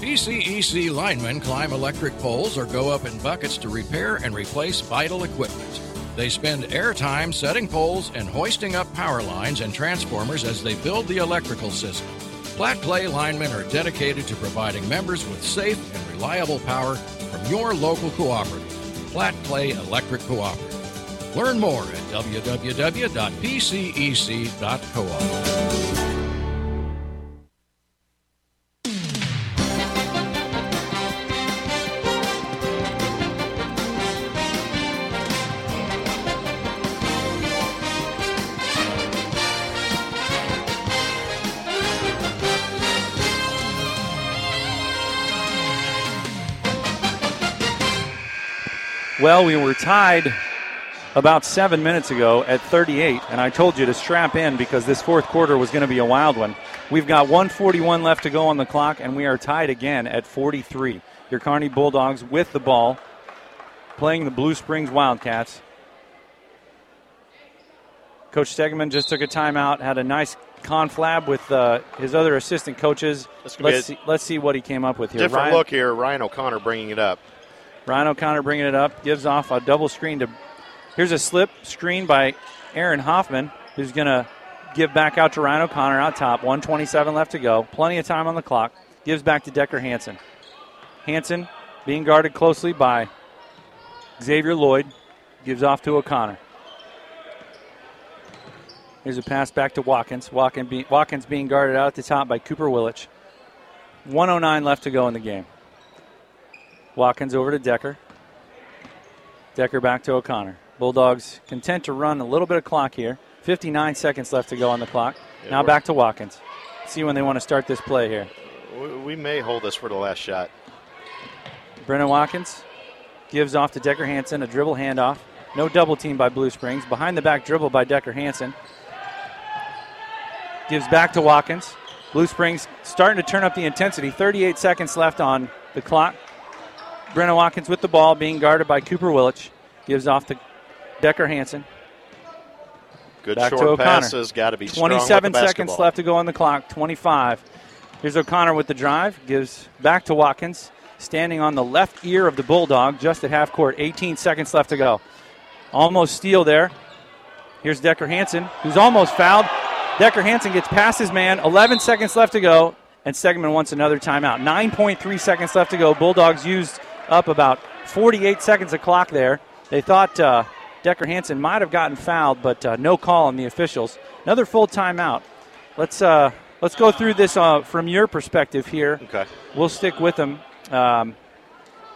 PCEC linemen climb electric poles or go up in buckets to repair and replace vital equipment. They spend airtime setting poles and hoisting up power lines and transformers as they build the electrical system. Platte Clay linemen are dedicated to providing members with safe and reliable power from your local cooperative, Platte Clay Electric Cooperative. Learn more at www.pcec.coop. Well, we were tied about seven minutes ago at 38, and I told you to strap in because this fourth quarter was going to be a wild one. We've got 141 left to go on the clock, and we are tied again at 43. Your Kearney Bulldogs with the ball, playing the Blue Springs Wildcats. Coach Stegman just took a timeout, had a nice conflab with uh, his other assistant coaches. Let's see, let's see what he came up with here. Different Ryan, look here. Ryan O'Connor bringing it up. Ryan O'Connor bringing it up, gives off a double screen to. Here's a slip screen by Aaron Hoffman, who's going to give back out to Ryan O'Connor out top. 127 left to go. Plenty of time on the clock. Gives back to Decker Hanson. Hanson being guarded closely by Xavier Lloyd. Gives off to O'Connor. Here's a pass back to Watkins. Watkins being guarded out at the top by Cooper Willich. 109 left to go in the game. Watkins over to Decker. Decker back to O'Connor. Bulldogs content to run a little bit of clock here. 59 seconds left to go on the clock. Yeah, now back to Watkins. See when they want to start this play here. We, we may hold this for the last shot. Brennan Watkins gives off to Decker Hansen, a dribble handoff. No double team by Blue Springs. Behind the back dribble by Decker Hansen. Gives back to Watkins. Blue Springs starting to turn up the intensity. 38 seconds left on the clock. Brennan Watkins with the ball, being guarded by Cooper Willich. Gives off to Decker Hansen. Good Back short passes. Got to be strong with 27 the seconds left to go on the clock. 25. Here's O'Connor with the drive. Gives back to Watkins. Standing on the left ear of the Bulldog, just at half court. 18 seconds left to go. Almost steal there. Here's Decker Hansen, who's almost fouled. Decker Hansen gets past his man. 11 seconds left to go. And Stegman wants another timeout. 9.3 seconds left to go. Bulldogs used up about 48 seconds of clock there. They thought uh, Decker Hansen might have gotten fouled, but uh, no call on the officials. Another full timeout. Let's uh, let's go through this uh, from your perspective here. Okay. We'll stick with them. Um,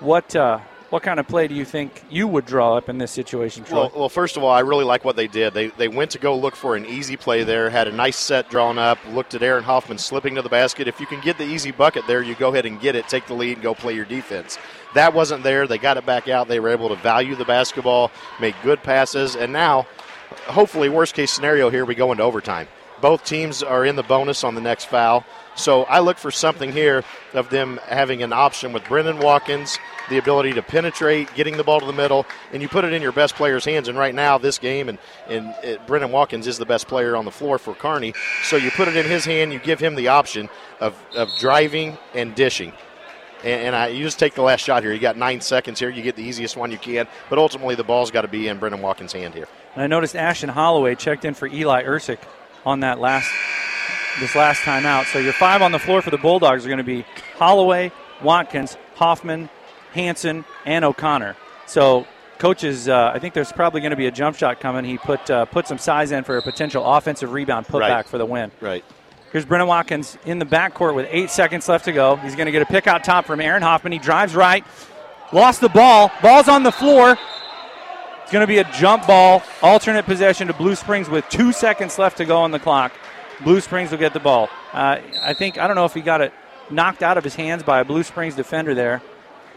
what uh, what kind of play do you think you would draw up in this situation, Troy? Well, well, first of all, I really like what they did. They, they went to go look for an easy play there, had a nice set drawn up, looked at Aaron Hoffman slipping to the basket. If you can get the easy bucket there, you go ahead and get it, take the lead, and go play your defense. That wasn't there. They got it back out. They were able to value the basketball, make good passes, and now, hopefully, worst case scenario here, we go into overtime. Both teams are in the bonus on the next foul. So I look for something here of them having an option with Brennan Watkins, the ability to penetrate, getting the ball to the middle, and you put it in your best player's hands. And right now, this game, and, and it, Brennan Watkins is the best player on the floor for Kearney. So you put it in his hand, you give him the option of, of driving and dishing. And, and I, you just take the last shot here. You got nine seconds here. You get the easiest one you can, but ultimately the ball's got to be in Brennan Watkins' hand here. And I noticed Ashton Holloway checked in for Eli Ursick on that last this last time out. So your five on the floor for the Bulldogs are going to be Holloway, Watkins, Hoffman, Hanson, and O'Connor. So coaches, uh, I think there's probably going to be a jump shot coming. He put uh, put some size in for a potential offensive rebound putback Right. for the win. Right. Here's Brennan Watkins in the backcourt with eight seconds left to go. He's going to get a pick out top from Aaron Hoffman. He drives right, lost the ball. Ball's on the floor. It's going to be a jump ball, alternate possession to Blue Springs with two seconds left to go on the clock. Blue Springs will get the ball. Uh, I think, I don't know if he got it knocked out of his hands by a Blue Springs defender there,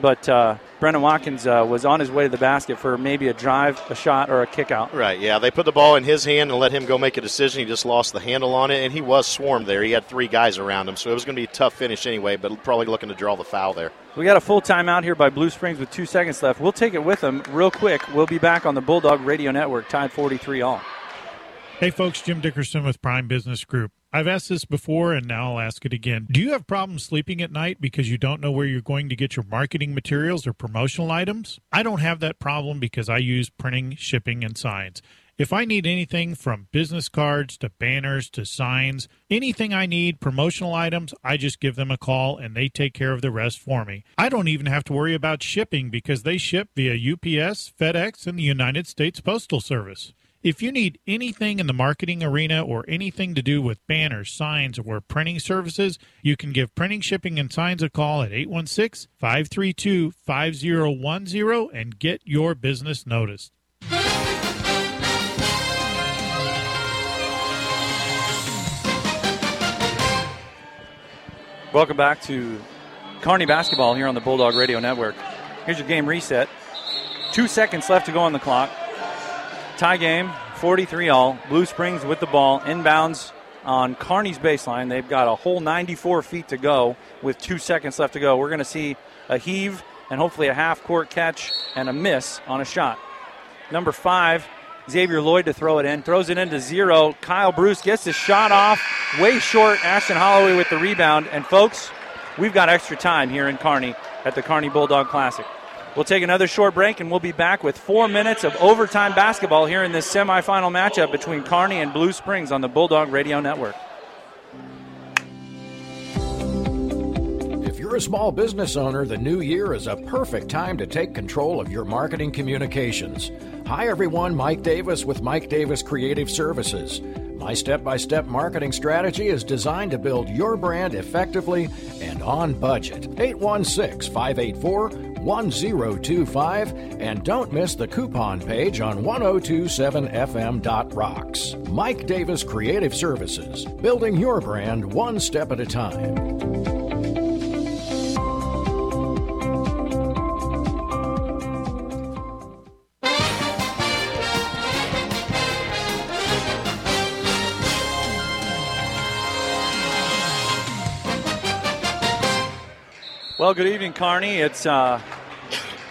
but uh, Brennan Watkins uh, was on his way to the basket for maybe a drive, a shot, or a kick out. Right, yeah. They put the ball in his hand and let him go make a decision. He just lost the handle on it, and he was swarmed there. He had three guys around him, so it was going to be a tough finish anyway, but probably looking to draw the foul there. We got a full timeout here by Blue Springs with two seconds left. We'll take it with them real quick. We'll be back on the Bulldog Radio Network, tied 43 all. Hey folks, Jim Dickerson with Prime Business Group. I've asked this before and now I'll ask it again. Do you have problems sleeping at night because you don't know where you're going to get your marketing materials or promotional items? I don't have that problem because I use printing, shipping, and signs. If I need anything from business cards to banners to signs, anything I need, promotional items, I just give them a call and they take care of the rest for me. I don't even have to worry about shipping because they ship via UPS, FedEx, and the United States Postal Service. If you need anything in the marketing arena or anything to do with banners, signs, or printing services, you can give Printing, Shipping, and Signs a call at 816 532 5010 and get your business noticed. Welcome back to Kearney basketball here on the Bulldog Radio Network. Here's your game reset. Two seconds left to go on the clock. Tie game, 43 all. Blue Springs with the ball, inbounds on Kearney's baseline. They've got a whole 94 feet to go with two seconds left to go. We're going to see a heave and hopefully a half court catch and a miss on a shot. Number five, Xavier Lloyd to throw it in. Throws it into zero. Kyle Bruce gets his shot off. Way short. Ashton Holloway with the rebound. And folks, we've got extra time here in Kearney at the Kearney Bulldog Classic. We'll take another short break and we'll be back with four minutes of overtime basketball here in this semifinal matchup between Kearney and Blue Springs on the Bulldog Radio Network. If you're a small business owner, the new year is a perfect time to take control of your marketing communications. Hi, everyone. Mike Davis with Mike Davis Creative Services. My step by step marketing strategy is designed to build your brand effectively and on budget. 816 584 1025 and don't miss the coupon page on 1027fm.rocks. Mike Davis Creative Services, building your brand one step at a time. Well, good evening, Kearney. It's uh,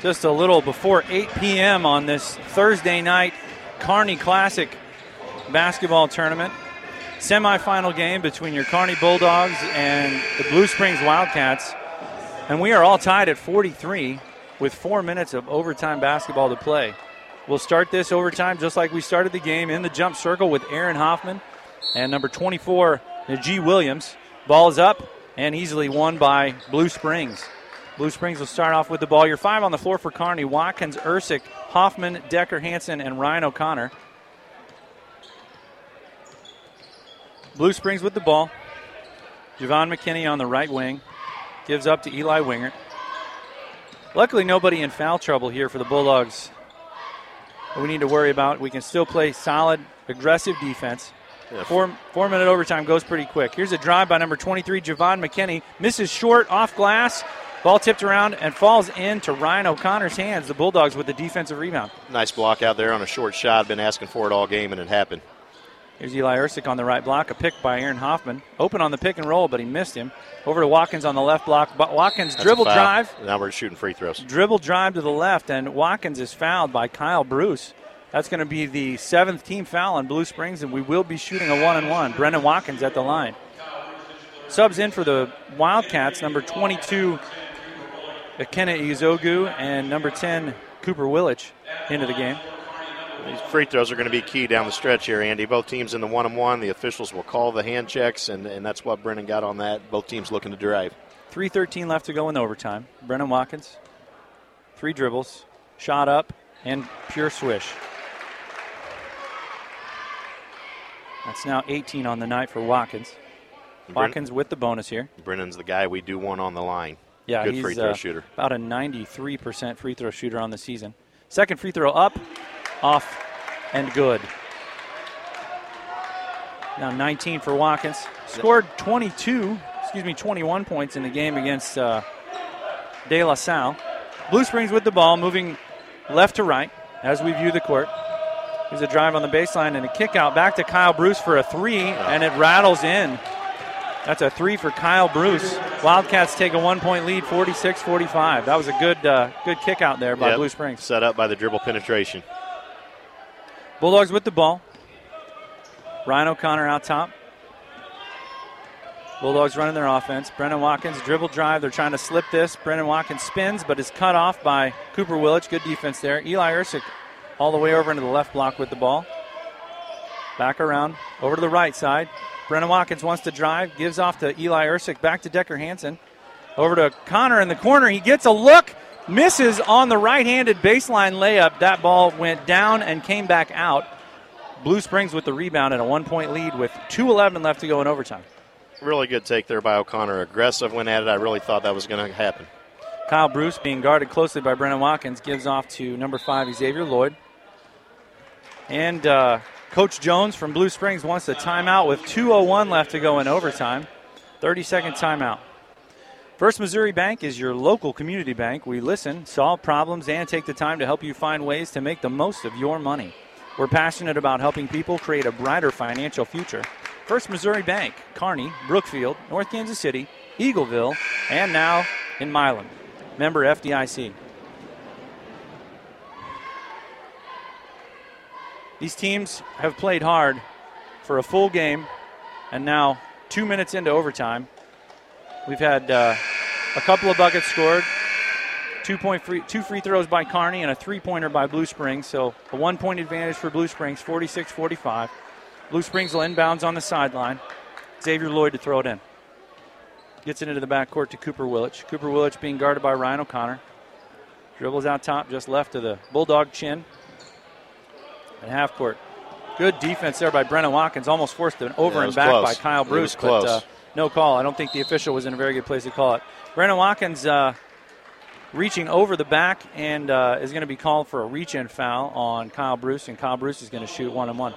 just a little before 8 p.m. on this Thursday night Kearney Classic basketball tournament. Semifinal game between your Kearney Bulldogs and the Blue Springs Wildcats. And we are all tied at 43 with four minutes of overtime basketball to play. We'll start this overtime just like we started the game in the jump circle with Aaron Hoffman and number 24, Najee Williams. Ball is up and easily won by Blue Springs. Blue Springs will start off with the ball. Your five on the floor for Kearney Watkins, Ersick, Hoffman, Decker Hansen, and Ryan O'Connor. Blue Springs with the ball. Javon McKinney on the right wing. Gives up to Eli Wingert. Luckily, nobody in foul trouble here for the Bulldogs. we need to worry about. We can still play solid, aggressive defense. Yeah. Four four minute overtime goes pretty quick. Here's a drive by number 23, Javon McKinney. Misses short off glass. Ball tipped around and falls into Ryan O'Connor's hands. The Bulldogs with the defensive rebound. Nice block out there on a short shot. Been asking for it all game, and it happened. Here's Eli Ersick on the right block. A pick by Aaron Hoffman. Open on the pick and roll, but he missed him. Over to Watkins on the left block. But Watkins That's dribble drive. Now we're shooting free throws. Dribble drive to the left, and Watkins is fouled by Kyle Bruce. That's going to be the seventh team foul on Blue Springs, and we will be shooting a one and one. Brennan Watkins at the line. Subs in for the Wildcats, number 22, Ikenna Izogu, and number 10, Cooper Willich, into the game. These free throws are going to be key down the stretch here, Andy. Both teams in the one and one. The officials will call the hand checks, and, and that's what Brennan got on that. Both teams looking to drive. 3.13 left to go in overtime. Brennan Watkins, three dribbles, shot up, and pure swish. That's now 18 on the night for Watkins. Watkins with the bonus here. Brennan's the guy we do want on the line. Yeah, good he's free throw uh, shooter. About a 93% free throw shooter on the season. Second free throw up, off, and good. Now 19 for Watkins. Scored 22, excuse me, 21 points in the game against uh, De La Salle. Blue Springs with the ball, moving left to right as we view the court. Here's a drive on the baseline and a kick out back to Kyle Bruce for a three, and it rattles in. That's a three for Kyle Bruce. Wildcats take a one point lead, 46 45. That was a good uh, good kick out there by yep. Blue Springs. Set up by the dribble penetration. Bulldogs with the ball. Ryan O'Connor out top. Bulldogs running their offense. Brennan Watkins dribble drive. They're trying to slip this. Brennan Watkins spins, but is cut off by Cooper Willich. Good defense there. Eli Ersick all the way over into the left block with the ball. Back around, over to the right side. Brennan Watkins wants to drive, gives off to Eli Ersick, back to Decker Hansen. Over to Connor in the corner. He gets a look, misses on the right handed baseline layup. That ball went down and came back out. Blue Springs with the rebound and a one point lead with 2.11 left to go in overtime. Really good take there by O'Connor. Aggressive when at it. I really thought that was going to happen. Kyle Bruce being guarded closely by Brennan Watkins gives off to number five, Xavier Lloyd. And uh, Coach Jones from Blue Springs wants a timeout with 2.01 left to go in overtime. 30 second timeout. First Missouri Bank is your local community bank. We listen, solve problems, and take the time to help you find ways to make the most of your money. We're passionate about helping people create a brighter financial future. First Missouri Bank, Kearney, Brookfield, North Kansas City, Eagleville, and now in Milan. Member FDIC. These teams have played hard for a full game, and now two minutes into overtime, we've had uh, a couple of buckets scored, two point free, two free throws by Kearney and a three pointer by Blue Springs. So a one point advantage for Blue Springs, 46 45. Blue Springs will inbounds on the sideline. Xavier Lloyd to throw it in. Gets it into the backcourt to Cooper Willich. Cooper Willich being guarded by Ryan O'Connor. Dribbles out top, just left of the Bulldog chin at half court. Good defense there by Brennan Watkins. Almost forced an over yeah, and back close. by Kyle Bruce, but uh, no call. I don't think the official was in a very good place to call it. Brennan Watkins uh, reaching over the back and uh, is going to be called for a reach in foul on Kyle Bruce, and Kyle Bruce is going to shoot one and one.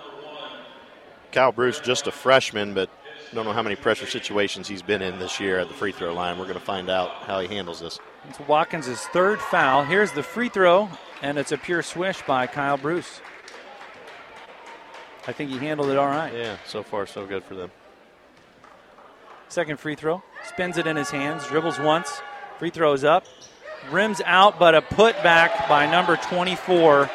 Kyle Bruce, just a freshman, but don't know how many pressure situations he's been in this year at the free throw line. We're going to find out how he handles this. It's Watkins' third foul. Here's the free throw, and it's a pure swish by Kyle Bruce. I think he handled it all right. Yeah, so far so good for them. Second free throw, spins it in his hands, dribbles once, free throws up, rims out, but a putback by number 24,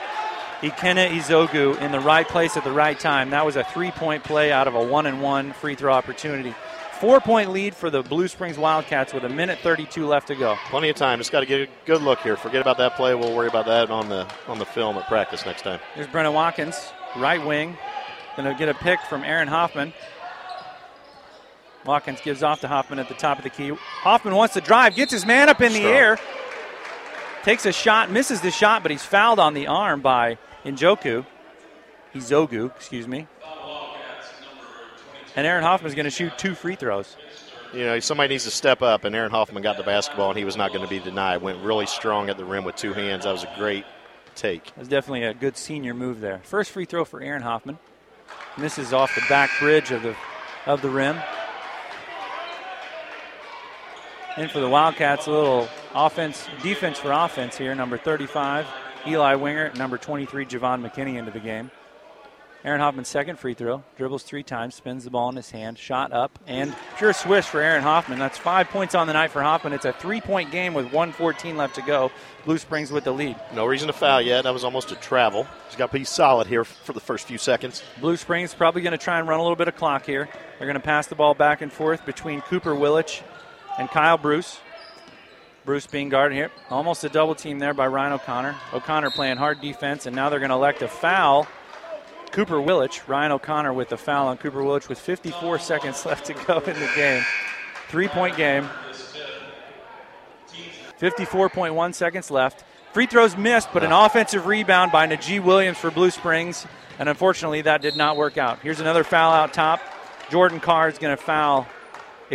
Ikenna Ezogu, in the right place at the right time. That was a three point play out of a one and one free throw opportunity. Four point lead for the Blue Springs Wildcats with a minute 32 left to go. Plenty of time. Just got to get a good look here. Forget about that play. We'll worry about that on the on the film at practice next time. Here's Brennan Watkins, right wing. Going to get a pick from Aaron Hoffman. Watkins gives off to Hoffman at the top of the key. Hoffman wants to drive, gets his man up in the Strong. air, takes a shot, misses the shot, but he's fouled on the arm by Njoku. Izogu, excuse me. And Aaron Hoffman's going to shoot two free throws. You know, somebody needs to step up, and Aaron Hoffman got the basketball, and he was not going to be denied. Went really strong at the rim with two hands. That was a great take. That's definitely a good senior move there. First free throw for Aaron Hoffman. Misses off the back bridge of the of the rim. And for the Wildcats, a little offense, defense for offense here. Number 35, Eli Wingert. Number 23, Javon McKinney into the game. Aaron Hoffman's second free throw. Dribbles three times, spins the ball in his hand, shot up, and pure swish for Aaron Hoffman. That's five points on the night for Hoffman. It's a three point game with 114 left to go. Blue Springs with the lead. No reason to foul yet. That was almost a travel. He's got to be solid here for the first few seconds. Blue Springs probably going to try and run a little bit of clock here. They're going to pass the ball back and forth between Cooper Willich and Kyle Bruce. Bruce being guarded here. Almost a double team there by Ryan O'Connor. O'Connor playing hard defense, and now they're going to elect a foul. Cooper Willich, Ryan O'Connor with the foul on Cooper Willich with 54 seconds left to go in the game. Three point game. 54.1 seconds left. Free throws missed, but an offensive rebound by Najee Williams for Blue Springs, and unfortunately that did not work out. Here's another foul out top. Jordan Carr is going to foul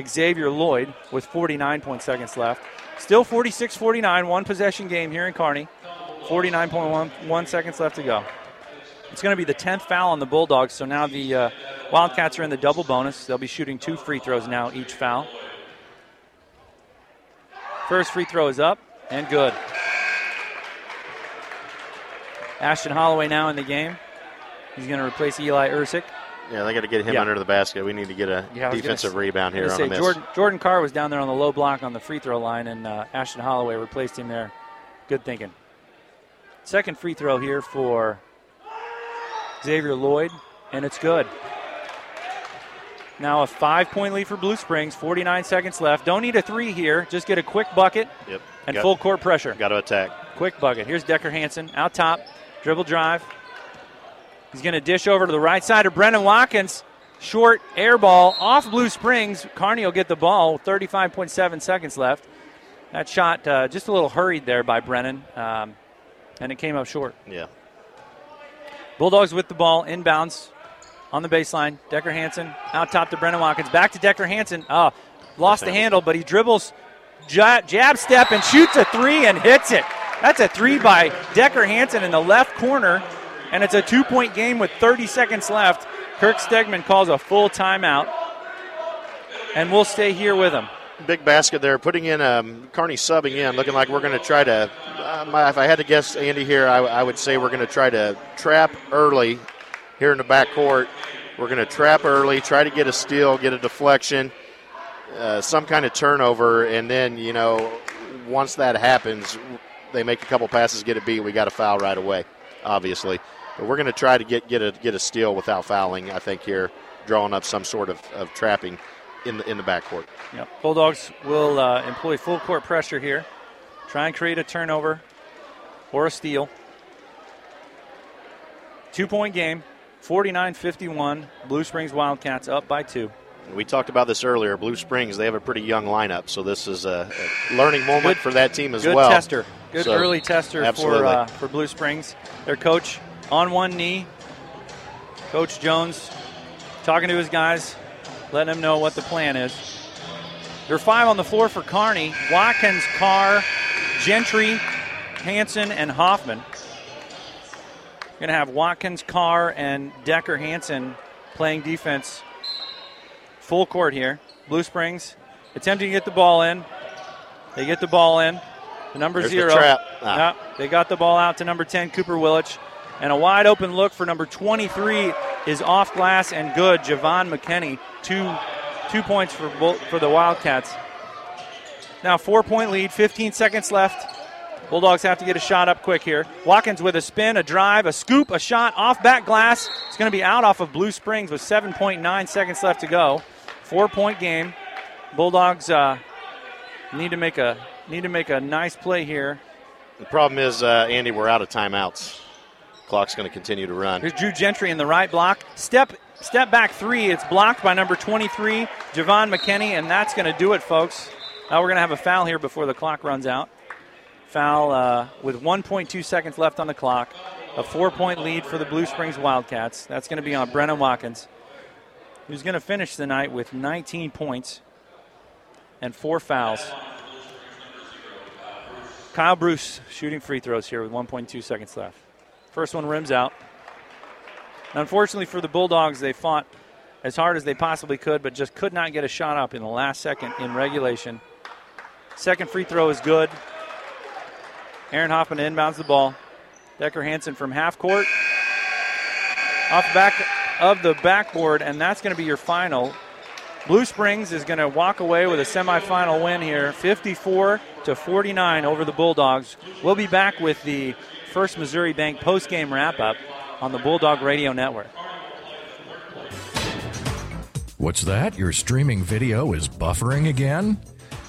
Xavier Lloyd with 49 seconds left. Still 46 49, one possession game here in Kearney. 49.1 seconds left to go. It's going to be the 10th foul on the Bulldogs, so now the uh, Wildcats are in the double bonus. They'll be shooting two free throws now, each foul. First free throw is up and good. Ashton Holloway now in the game. He's going to replace Eli Ursick. Yeah, they got to get him Yeah. under the basket. We need to get a Yeah, defensive gonna rebound here on say a miss. Jordan, Jordan Carr was down there on the low block on the free throw line, and uh, Ashton Holloway replaced him there. Good thinking. Second free throw here for Xavier Lloyd, and it's good. Now a five point lead for Blue Springs, 49 seconds left. Don't need a three here, just get a quick bucket Yep. and Got- full court pressure. Got to attack. Quick bucket. Here's Decker Hansen out top, dribble drive. He's going to dish over to the right side of Brennan Watkins. Short air ball off Blue Springs. Kearney will get the ball. 35.7 seconds left. That shot uh, just a little hurried there by Brennan, um, and it came up short. Yeah. Bulldogs with the ball inbounds on the baseline. Decker Hansen out top to Brennan Watkins. Back to Decker Hansen. Oh, lost the handle, but he dribbles, jab, jab step, and shoots a three and hits it. That's a three by Decker Hansen in the left corner, and it's a two point game with 30 seconds left. Kirk Stegman calls a full timeout, and we'll stay here with him. Big basket there, putting in um, Kearney subbing in, looking like we're going to try to. My, if I had to guess, Andy here, I, I would say we're going to try to trap early here in the back court. We're going to trap early, try to get a steal, get a deflection, uh, some kind of turnover, and then you know, once that happens, they make a couple passes, get a beat. We got a foul right away, obviously. But we're going to try to get get a get a steal without fouling. I think here, drawing up some sort of, of trapping in the in the backcourt. Yep. Bulldogs will uh, employ full court pressure here. Try and create a turnover or a steal. Two point game, 49 51. Blue Springs Wildcats up by two. We talked about this earlier. Blue Springs, they have a pretty young lineup, so this is a, a learning moment for that team as Good well. tester. Good So, early tester for, uh, for Blue Springs. Their coach on one knee. Coach Jones talking to his guys, letting them know what the plan is. There are five on the floor for Kearney. Watkins, Carr, Gentry, Hanson, and Hoffman. Going to have Watkins, Carr, and Decker Hanson playing defense full court here. Blue Springs attempting to get the ball in. They get the ball in. The number There's the zero. trap. Ah. Yeah, they got the ball out to number 10, Cooper Willich. And a wide open look for number 23 is off glass and good. Javon McKinney, two, two points for, for the Wildcats. Now, four point lead, 15 seconds left. Bulldogs have to get a shot up quick here. Watkins with a spin, a drive, a scoop, a shot off back glass. It's going to be out off of Blue Springs with 7.9 seconds left to go. Four point game. Bulldogs uh, need to make a need to make a nice play here. The problem is, uh, Andy, we're out of timeouts. Clock's going to continue to run. Here's Drew Gentry in the right block. Step step back three. It's blocked by number 23, Javon McKinney, and that's going to do it, folks. Now we're going to have a foul here before the clock runs out. Foul uh, with 1.2 seconds left on the clock. A four point lead for the Blue Springs Wildcats. That's going to be on Brennan Watkins, who's going to finish the night with 19 points and four fouls. Kyle Bruce shooting free throws here with 1.2 seconds left. First one rims out. Unfortunately for the Bulldogs, they fought as hard as they possibly could, but just could not get a shot up in the last second in regulation. Second free throw is good. Aaron Hoffman inbounds the ball. Decker Hansen from half court. Off the back of the backboard, and that's going to be your final. Blue Springs is going to walk away with a semifinal win here, 54 to 49 over the Bulldogs. We'll be back with the First Missouri Bank post-game wrap-up on the Bulldog Radio Network. What's that? Your streaming video is buffering again?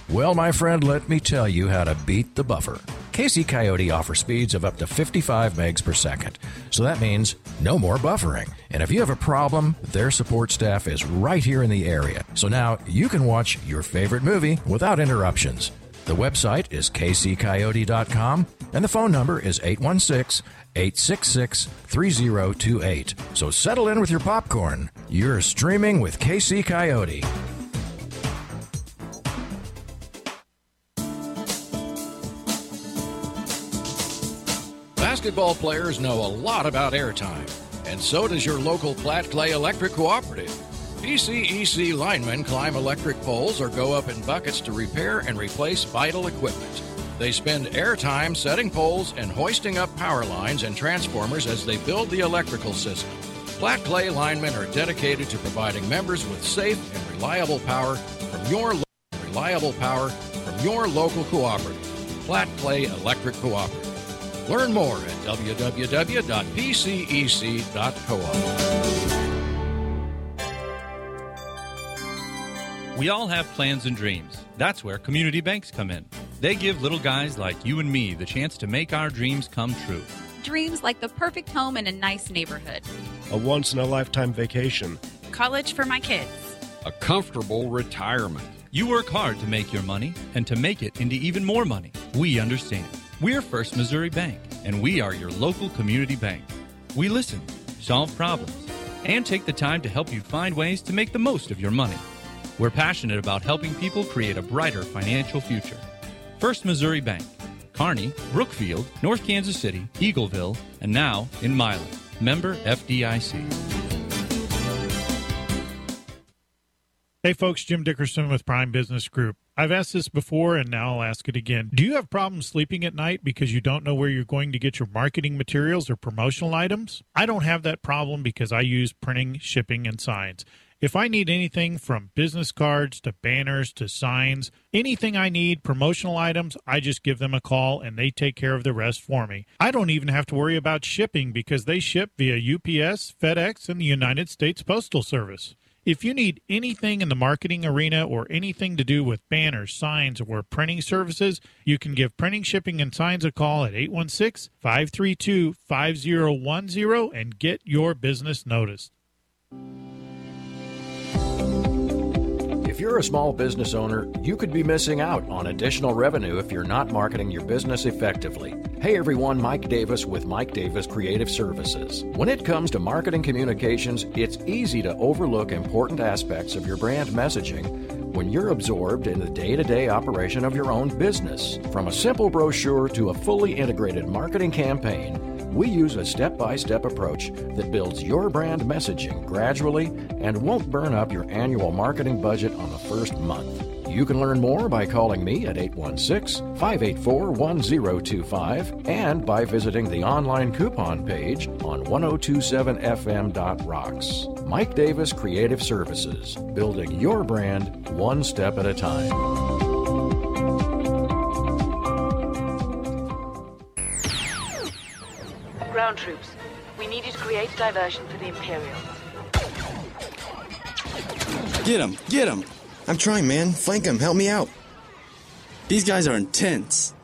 Well, my friend, let me tell you how to beat the buffer. KC Coyote offers speeds of up to 55 megs per second. So that means no more buffering. And if you have a problem, their support staff is right here in the area. So now you can watch your favorite movie without interruptions. The website is kccoyote.com and the phone number is 816 866 3028. So settle in with your popcorn. You're streaming with KC Coyote. Basketball players know a lot about airtime, and so does your local Platte Clay Electric Cooperative. PCEC linemen climb electric poles or go up in buckets to repair and replace vital equipment. They spend airtime setting poles and hoisting up power lines and transformers as they build the electrical system. Platte Clay linemen are dedicated to providing members with safe and reliable power from your lo- reliable power from your local cooperative. Platte Clay Electric Cooperative. Learn more at www.pcec.coop. We all have plans and dreams. That's where community banks come in. They give little guys like you and me the chance to make our dreams come true. Dreams like the perfect home in a nice neighborhood. A once in a lifetime vacation. College for my kids. A comfortable retirement. You work hard to make your money and to make it into even more money. We understand. We're First Missouri Bank, and we are your local community bank. We listen, solve problems, and take the time to help you find ways to make the most of your money. We're passionate about helping people create a brighter financial future. First Missouri Bank, Kearney, Brookfield, North Kansas City, Eagleville, and now in Milan. Member FDIC. Hey folks, Jim Dickerson with Prime Business Group. I've asked this before and now I'll ask it again. Do you have problems sleeping at night because you don't know where you're going to get your marketing materials or promotional items? I don't have that problem because I use printing, shipping, and signs. If I need anything from business cards to banners to signs, anything I need, promotional items, I just give them a call and they take care of the rest for me. I don't even have to worry about shipping because they ship via UPS, FedEx, and the United States Postal Service. If you need anything in the marketing arena or anything to do with banners, signs, or printing services, you can give Printing, Shipping, and Signs a call at 816 532 5010 and get your business noticed. If you're a small business owner, you could be missing out on additional revenue if you're not marketing your business effectively. Hey everyone, Mike Davis with Mike Davis Creative Services. When it comes to marketing communications, it's easy to overlook important aspects of your brand messaging when you're absorbed in the day to day operation of your own business. From a simple brochure to a fully integrated marketing campaign, we use a step by step approach that builds your brand messaging gradually and won't burn up your annual marketing budget on the first month. You can learn more by calling me at 816 584 1025 and by visiting the online coupon page on 1027fm.rocks. Mike Davis Creative Services, building your brand one step at a time. Ground troops, we need you to create a diversion for the Imperials. Get him! Get him! I'm trying, man. Flank him. Help me out. These guys are intense.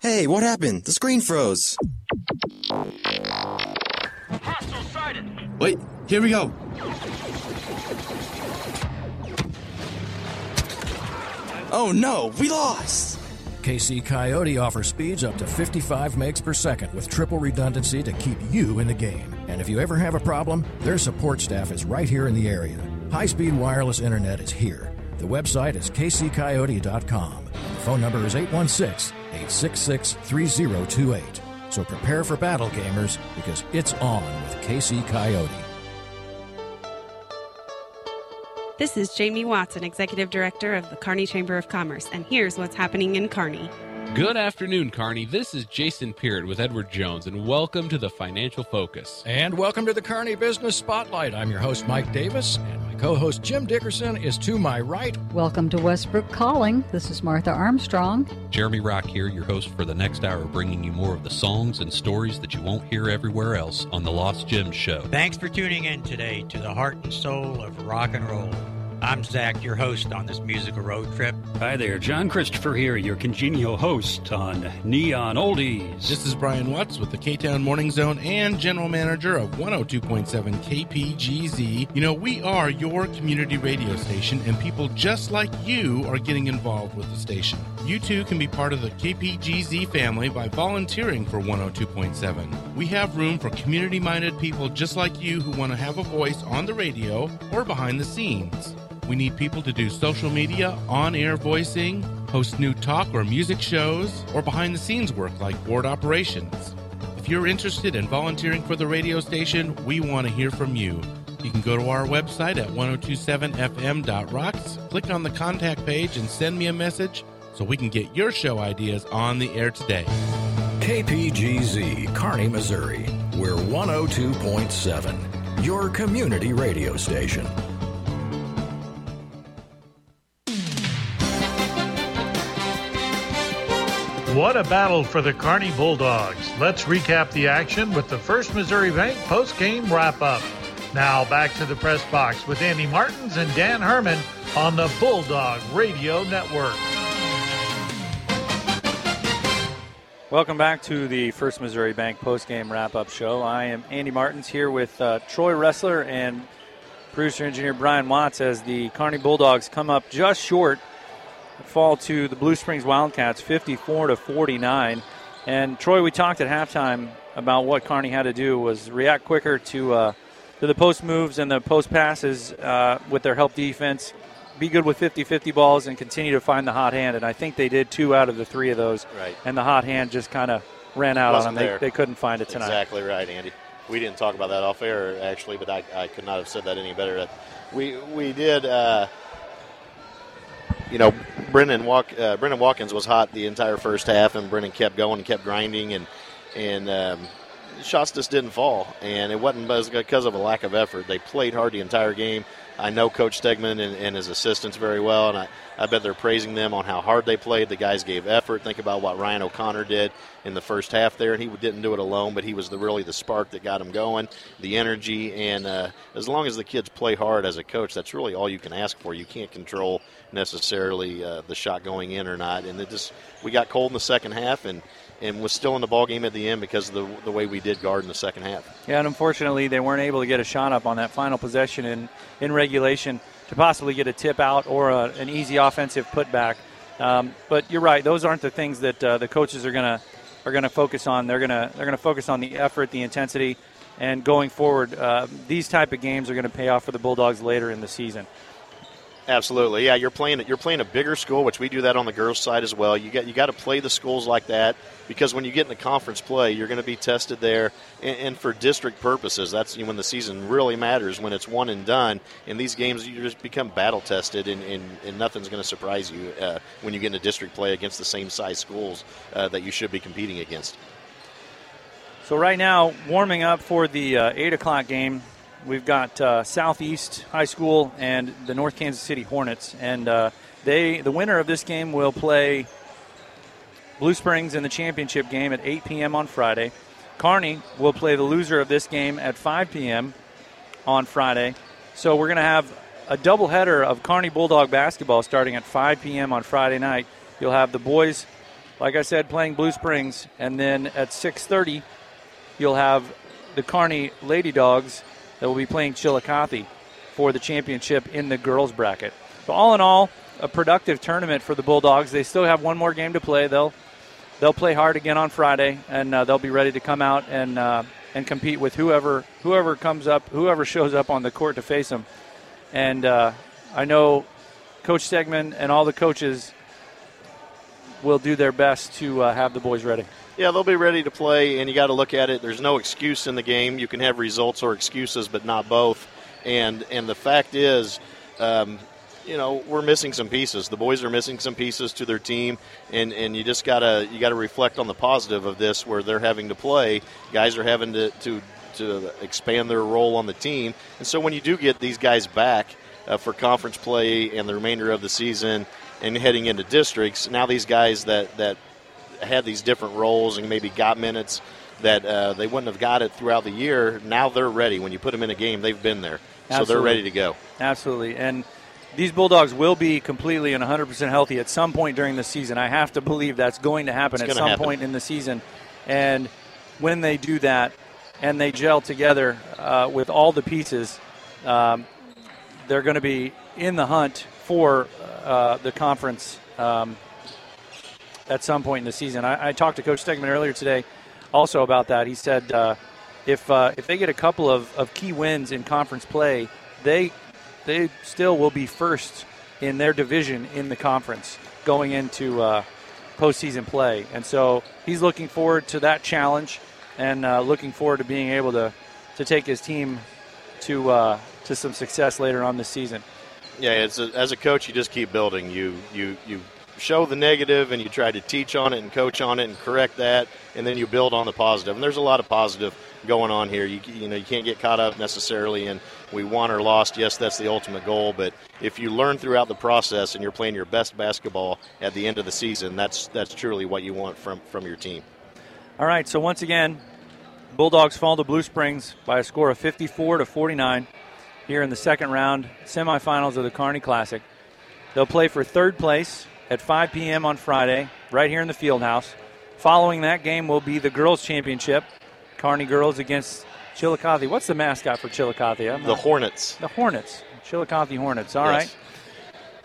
Hey, what happened? The screen froze. Wait, here we go. Oh no, we lost! KC Coyote offers speeds up to 55 megs per second with triple redundancy to keep you in the game. And if you ever have a problem, their support staff is right here in the area. High speed wireless internet is here. The website is kccoyote.com. The phone number is 816 866 3028. So prepare for battle, gamers, because it's on with KC Coyote. This is Jamie Watson, Executive Director of the Kearney Chamber of Commerce, and here's what's happening in Kearney. Good afternoon, Kearney. This is Jason Peart with Edward Jones, and welcome to the Financial Focus. And welcome to the Kearney Business Spotlight. I'm your host, Mike Davis, and my co host, Jim Dickerson, is to my right. Welcome to Westbrook Calling. This is Martha Armstrong. Jeremy Rock here, your host for the next hour, bringing you more of the songs and stories that you won't hear everywhere else on the Lost Gems Show. Thanks for tuning in today to the heart and soul of rock and roll. I'm Zach, your host on this musical road trip. Hi there, John Christopher here, your congenial host on Neon Oldies. This is Brian Watts with the K Town Morning Zone and General Manager of 102.7 KPGZ. You know, we are your community radio station, and people just like you are getting involved with the station. You too can be part of the KPGZ family by volunteering for 102.7. We have room for community minded people just like you who want to have a voice on the radio or behind the scenes. We need people to do social media, on air voicing, host new talk or music shows, or behind the scenes work like board operations. If you're interested in volunteering for the radio station, we want to hear from you. You can go to our website at 1027fm.rocks, click on the contact page, and send me a message so we can get your show ideas on the air today. KPGZ, Kearney, Missouri. We're 102.7, your community radio station. What a battle for the Kearney Bulldogs. Let's recap the action with the First Missouri Bank post-game wrap-up. Now back to the press box with Andy Martins and Dan Herman on the Bulldog Radio Network. Welcome back to the First Missouri Bank post-game wrap-up show. I am Andy Martins here with uh, Troy Wrestler and producer engineer Brian Watts as the Kearney Bulldogs come up just short fall to the Blue Springs Wildcats 54 to 49. And Troy, we talked at halftime about what Kearney had to do was react quicker to uh, to the post moves and the post passes uh, with their help defense. Be good with 50-50 balls and continue to find the hot hand. And I think they did two out of the three of those. Right. And the hot hand just kind of ran out Wasn't on them. there. They, they couldn't find it tonight. Exactly right, Andy. We didn't talk about that off air actually, but I, I could not have said that any better. We we did. Uh, you know, Brennan Walk, uh, Brennan Watkins was hot the entire first half, and Brennan kept going and kept grinding, and and um, shots just didn't fall, and it wasn't because of a lack of effort. They played hard the entire game. I know Coach Stegman and, and his assistants very well, and I, I bet they're praising them on how hard they played. The guys gave effort. Think about what Ryan O'Connor did in the first half there, and he didn't do it alone, but he was the, really the spark that got him going, the energy, and uh, as long as the kids play hard as a coach, that's really all you can ask for. You can't control necessarily uh, the shot going in or not, and it just we got cold in the second half, and and was still in the ball game at the end because of the, the way we did guard in the second half. Yeah, and unfortunately, they weren't able to get a shot up on that final possession in, in regulation to possibly get a tip out or a, an easy offensive putback. Um, but you're right; those aren't the things that uh, the coaches are gonna are gonna focus on. They're gonna they're gonna focus on the effort, the intensity, and going forward, uh, these type of games are going to pay off for the Bulldogs later in the season. Absolutely, yeah. You're playing you're playing a bigger school, which we do that on the girls' side as well. You got you got to play the schools like that because when you get into conference play, you're going to be tested there, and, and, for district purposes, that's when the season really matters. When it's one and done, in these games, you just become battle tested, and, and, and nothing's going to surprise you uh, when you get into district play against the same size schools uh, that you should be competing against. So right now, warming up for the uh, eight o'clock game we've got uh, Southeast High School and the North Kansas City Hornets, and uh, they the winner of this game will play Blue Springs in the championship game at 8 p.m. on Friday. Kearney will play the loser of this game at 5 p.m. on Friday. So we're going to have a doubleheader of Kearney Bulldog basketball starting at 5 p.m. on Friday night. You'll have the boys, like I said, playing Blue Springs, and then at 6:30 you'll have the Kearney Lady Dogs that will be playing Chillicothe for the championship in the girls bracket. So all in all, a productive tournament for the Bulldogs. They still have one more game to play. They'll they'll play hard again on Friday, and uh, they'll be ready to come out and uh, and compete with whoever whoever comes up, whoever shows up on the court to face them. And uh, I know Coach Stegman and all the coaches will do their best to uh, have the boys ready. Yeah, they'll be ready to play, and you got to look at it. There's no excuse in the game. You can have results or excuses, but not both. And and the fact is, um, you know, we're missing some pieces. The boys are missing some pieces to their team, and, and you just gotta you gotta reflect on the positive of this, where they're having to play. Guys are having to to to expand their role on the team, and so when you do get these guys back uh, for conference play and the remainder of the season, and heading into districts, now these guys that that had these different roles and maybe got minutes that uh, they wouldn't have got it throughout the year. Now they're ready. When you put them in a game, they've been there, Absolutely. so they're ready to go. Absolutely, and these Bulldogs will be completely and 100% healthy at some point during the season. I have to believe that's going to happen it's at some happen. point in the season. And when they do that and they gel together uh, with all the pieces, um, they're going to be in the hunt for uh, the conference um, at some point in the season. I, I, talked to Coach Stegman earlier today also about that. He said uh, if uh, if they get a couple of, of key wins in conference play, they they still will be first in their division in the conference going into uh, postseason play. And so he's looking forward to that challenge and uh, looking forward to being able to, to take his team to uh, to some success later on this season. Yeah, a, as a coach, you just keep building. You you you show the negative and you try to teach on it and coach on it and correct that, and then you build on the positive. And there's a lot of positive going on here. You, you know, you can't get caught up necessarily in we won or lost. Yes, that's the ultimate goal, but if you learn throughout the process and you're playing your best basketball at the end of the season, that's that's truly what you want from from your team. All right. So once again, Bulldogs fall to Blue Springs by a score of 54 to 49 here in the second round semifinals of the Kearney Classic. They'll play for third place at 5 p.m. on Friday, right here in the field house. Following that game will be the girls' championship, Kearney girls against Chillicothe. What's the mascot for Chillicothe? the Hornets. The Hornets. Chillicothe Hornets. All yes. right.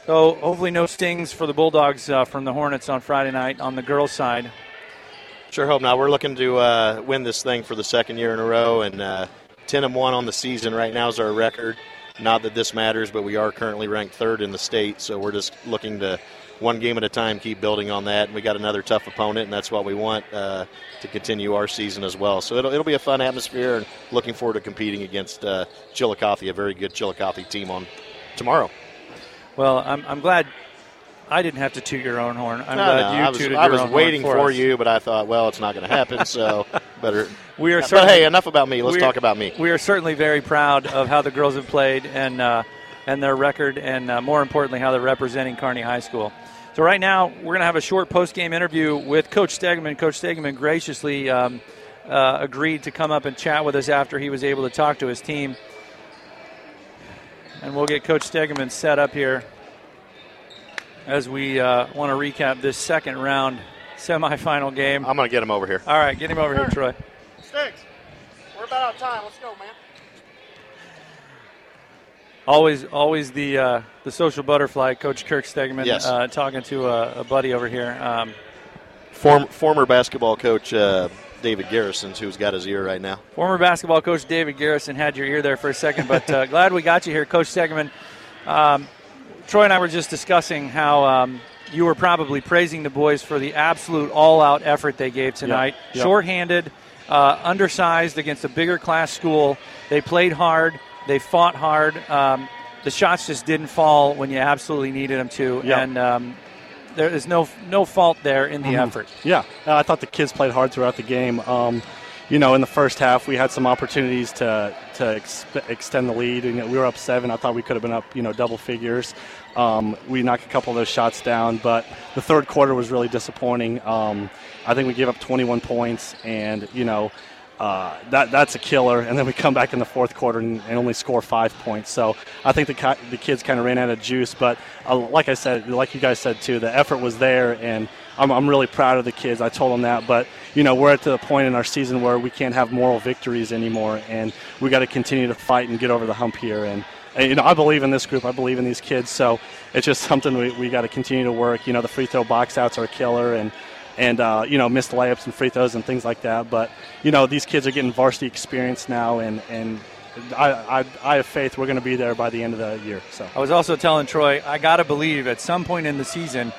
So hopefully no stings for the Bulldogs uh, from the Hornets on Friday night on the girls' side. Sure hope not. We're looking to uh, win this thing for the second year in a row, and uh, 10 and one on the season right now is our record. Not that this matters, but we are currently ranked third in the state, so we're just looking to one game at a time, keep building on that. And we got another tough opponent, and that's what we want uh, to continue our season as well. So it'll, it'll be a fun atmosphere, and looking forward to competing against uh, Chillicothe, a very good Chillicothe team on tomorrow. Well, I'm, I'm glad I didn't have to toot your own horn. I'm no, glad no, you I was, tooted I was waiting for, for you, but I thought, well, it's not going to happen, so better. We are. But hey, enough about me. Let's talk about me. We are certainly very proud of how the girls have played and uh, and their record, and uh, more importantly, how they're representing Kearney High School. So right now, we're going to have a short post-game interview with Coach Stegman. Coach Stegman graciously um, uh, agreed to come up and chat with us after he was able to talk to his team. And we'll get Coach Stegman set up here as we uh, want to recap this second round semifinal game. I'm going to get him over here. All right, get him over here, Troy. Sticks, we're about out of time. Let's go, man. Always, always the uh, the social butterfly, Coach Kirk Stegman, yes. uh, talking to a, a, buddy over here. Um, Form, former basketball coach uh, David Garrison, who's got his ear right now. Former basketball coach David Garrison had your ear there for a second, but uh, glad we got you here, Coach Stegman. Um, Troy and I were just discussing how um, you were probably praising the boys for the absolute all-out effort they gave tonight. Yep. Shorthanded, uh, undersized against a bigger class school. They played hard. They fought hard. Um, the shots just didn't fall when you absolutely needed them to, Yep. and um, there is no no fault there in the Mhm. effort. Yeah, uh, I thought the kids played hard throughout the game. Um, you know, in the first half, we had some opportunities to to ex- extend the lead, and we were up seven. I thought we could have been up, you know, double figures. Um, we knocked a couple of those shots down, but the third quarter was really disappointing. Um, I think we gave up 21 points, and you know. Uh, that that's a killer, and then we come back in the fourth quarter and, and only score five points. So I think the the kids kind of ran out of juice. But uh, like I said, like you guys said too, the effort was there, and I'm, I'm really proud of the kids. I told them that, but you know we're at the point in our season where we can't have moral victories anymore, and we got to continue to fight and get over the hump here. And, you know I believe in this group. I believe in these kids. So it's just something we, we got to continue to work. You know the free throw box outs are a killer, and and uh, you know missed layups and free throws and things like that. But you know these kids are getting varsity experience now, and and I I, I have faith we're going to be there by the end of the year. So I was also telling Troy, I got to believe at some point in the season,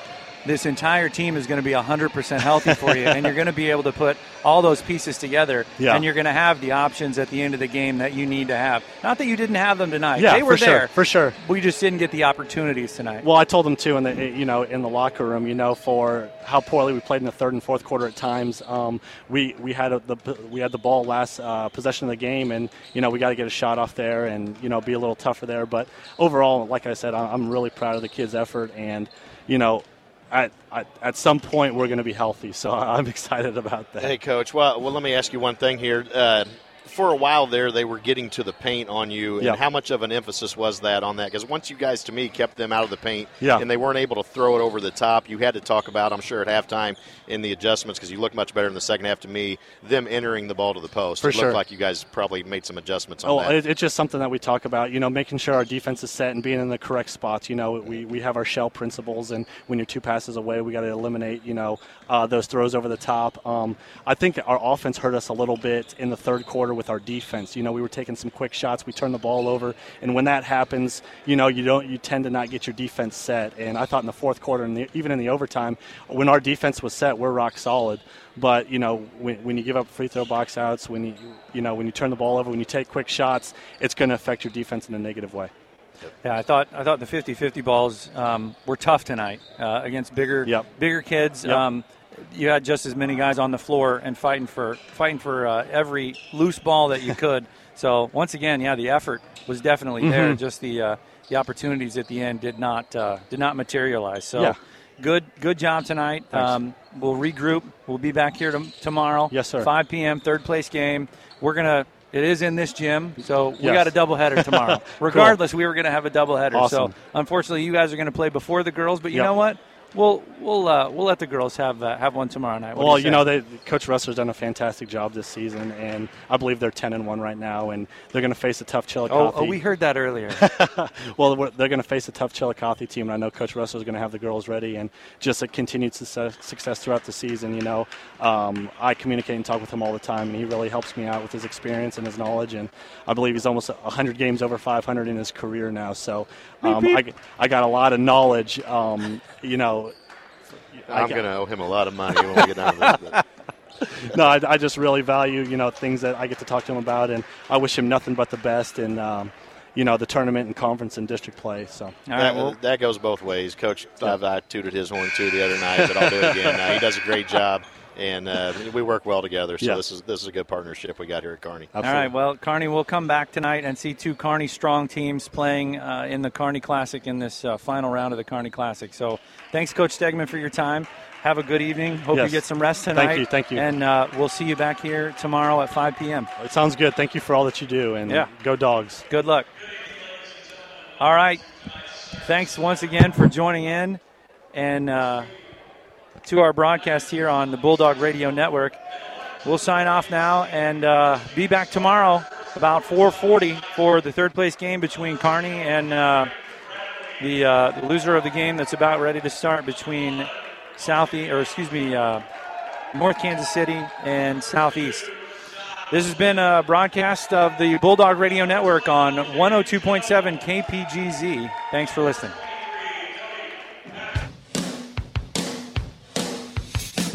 this entire team is going to be 100% healthy for you, and you're going to be able to put all those pieces together, Yeah. and you're going to have the options at the end of the game that you need to have. Not that you didn't have them tonight; Yeah, they were for sure, there for sure. We just didn't get the opportunities tonight. Well, I told them too in the you know in the locker room, you know, for how poorly we played in the third and fourth quarter at times. Um, we we had a, the we had the ball last uh, possession of the game, and you know we got to get a shot off there and you know be a little tougher there. But overall, like I said, I'm really proud of the kids' effort, and you know. At, at, at some point, we're going to be healthy, so I'm excited about that. Hey, coach. Well, well, let me ask you one thing here. Uh, for a while there, they were getting to the paint on you, and Yeah. how much of an emphasis was that on that? Because once you guys, to me, kept them out of the paint, Yeah. and they weren't able to throw it over the top, you had to talk about, I'm sure, at halftime in the adjustments, because you look much better in the second half to me, them entering the ball to the post. For it looked like you guys probably made some adjustments on Oh, that. it, it's just something that we talk about. You know, making sure our defense is set and being in the correct spots. You know, we, we have our shell principles, and when you're two passes away, we got to eliminate. You know, uh, those throws over the top. Um, I think our offense hurt us a little bit in the third quarter with our defense. You know, we were taking some quick shots. We turned the ball over, and when that happens, you know, you don't you tend to not get your defense set. And I thought in the fourth quarter, and the, even in the overtime, when our defense was set, we're rock solid. But you know, when, when you give up free throw box outs, when you you know when you turn the ball over, when you take quick shots, it's going to affect your defense in a negative way. Yeah, I thought I thought the 50-50 balls um, were tough tonight uh, against bigger bigger kids. Yep. Um, you had just as many guys on the floor and fighting for fighting for uh, every loose ball that you could. so once again, yeah, the effort was definitely there. Mhm. Just the uh, the opportunities at the end did not uh, did not materialize. So Yeah. good good job tonight. Um, we'll regroup. We'll be back here tom- tomorrow. Yes, sir. 5 p.m. third place game. We're gonna. It is in this gym, so we Yes. got a doubleheader tomorrow. Cool. Regardless, we were going to have a doubleheader. Awesome. So unfortunately, you guys are going to play before the girls. But you Yep. know what? We'll we'll uh, we'll let the girls have uh, have one tomorrow night. What well, you, you know, they, Coach Russell's done a fantastic job this season, and I believe they're ten and one right now, and they're going to face a tough Chillicothe. Oh, oh, we heard that earlier. well, they're going to face a tough Chillicothe team, and I know Coach Russell's going to have the girls ready, and just a continued success, success throughout the season. You know, um, I communicate and talk with him all the time, and he really helps me out with his experience and his knowledge. And I believe he's almost 100 games over 500 in his career now. So um, Beep, I, I got a lot of knowledge. Um, you know, I I'm going to owe him a lot of money when we get down to this. no, I, I just really value you know things that I get to talk to him about, and I wish him nothing but the best in um, you know the tournament and conference and district play. So that, that goes both ways. Coach, I've, I tooted his horn too the other night, but I'll do it again. now. He does a great job, and uh, we work well together. So Yeah. this is this is a good partnership we got here at Kearney. All right. Well, Kearney will come back tonight and see two Kearney strong teams playing uh, in the Kearney Classic in this uh, final round of the Kearney Classic. So, thanks, Coach Stegman, for your time. Have a good evening. Hope Yes. you get some rest tonight. Thank you, thank you. And uh, we'll see you back here tomorrow at 5 p.m. It sounds good. Thank you for all that you do, and Yeah. go dogs. Good luck. All right. Thanks once again for joining in and uh, to our broadcast here on the Bulldog Radio Network. We'll sign off now and uh, be back tomorrow about 4:40 for the third place game between Kearney and uh, the, uh, the loser of the game that's about ready to start between Southie or excuse me uh, North Kansas City and Southeast. This has been a broadcast of the Bulldog Radio Network on 102.7 KPGZ. Thanks for listening.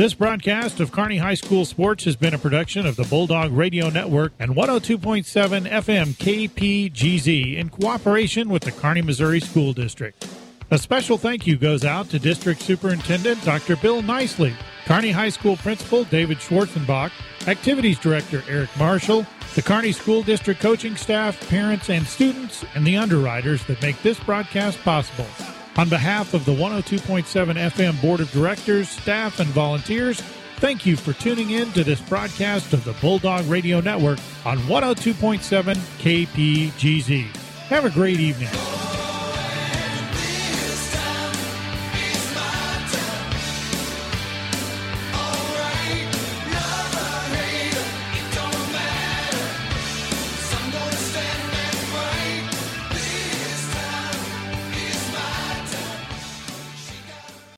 This broadcast of Kearney High School Sports has been a production of the Bulldog Radio Network and 102.7 FM KPGZ in cooperation with the Kearney, Missouri School District. A special thank you goes out to District Superintendent Dr. Bill Nicely, Kearney High School Principal David Schwarzenbach, Activities Director Eric Marshall, the Kearney School District coaching staff, parents, and students, and the underwriters that make this broadcast possible. On behalf of the 102.7 FM Board of Directors, staff, and volunteers, thank you for tuning in to this broadcast of the Bulldog Radio Network on 102.7 KPGZ. Have a great evening.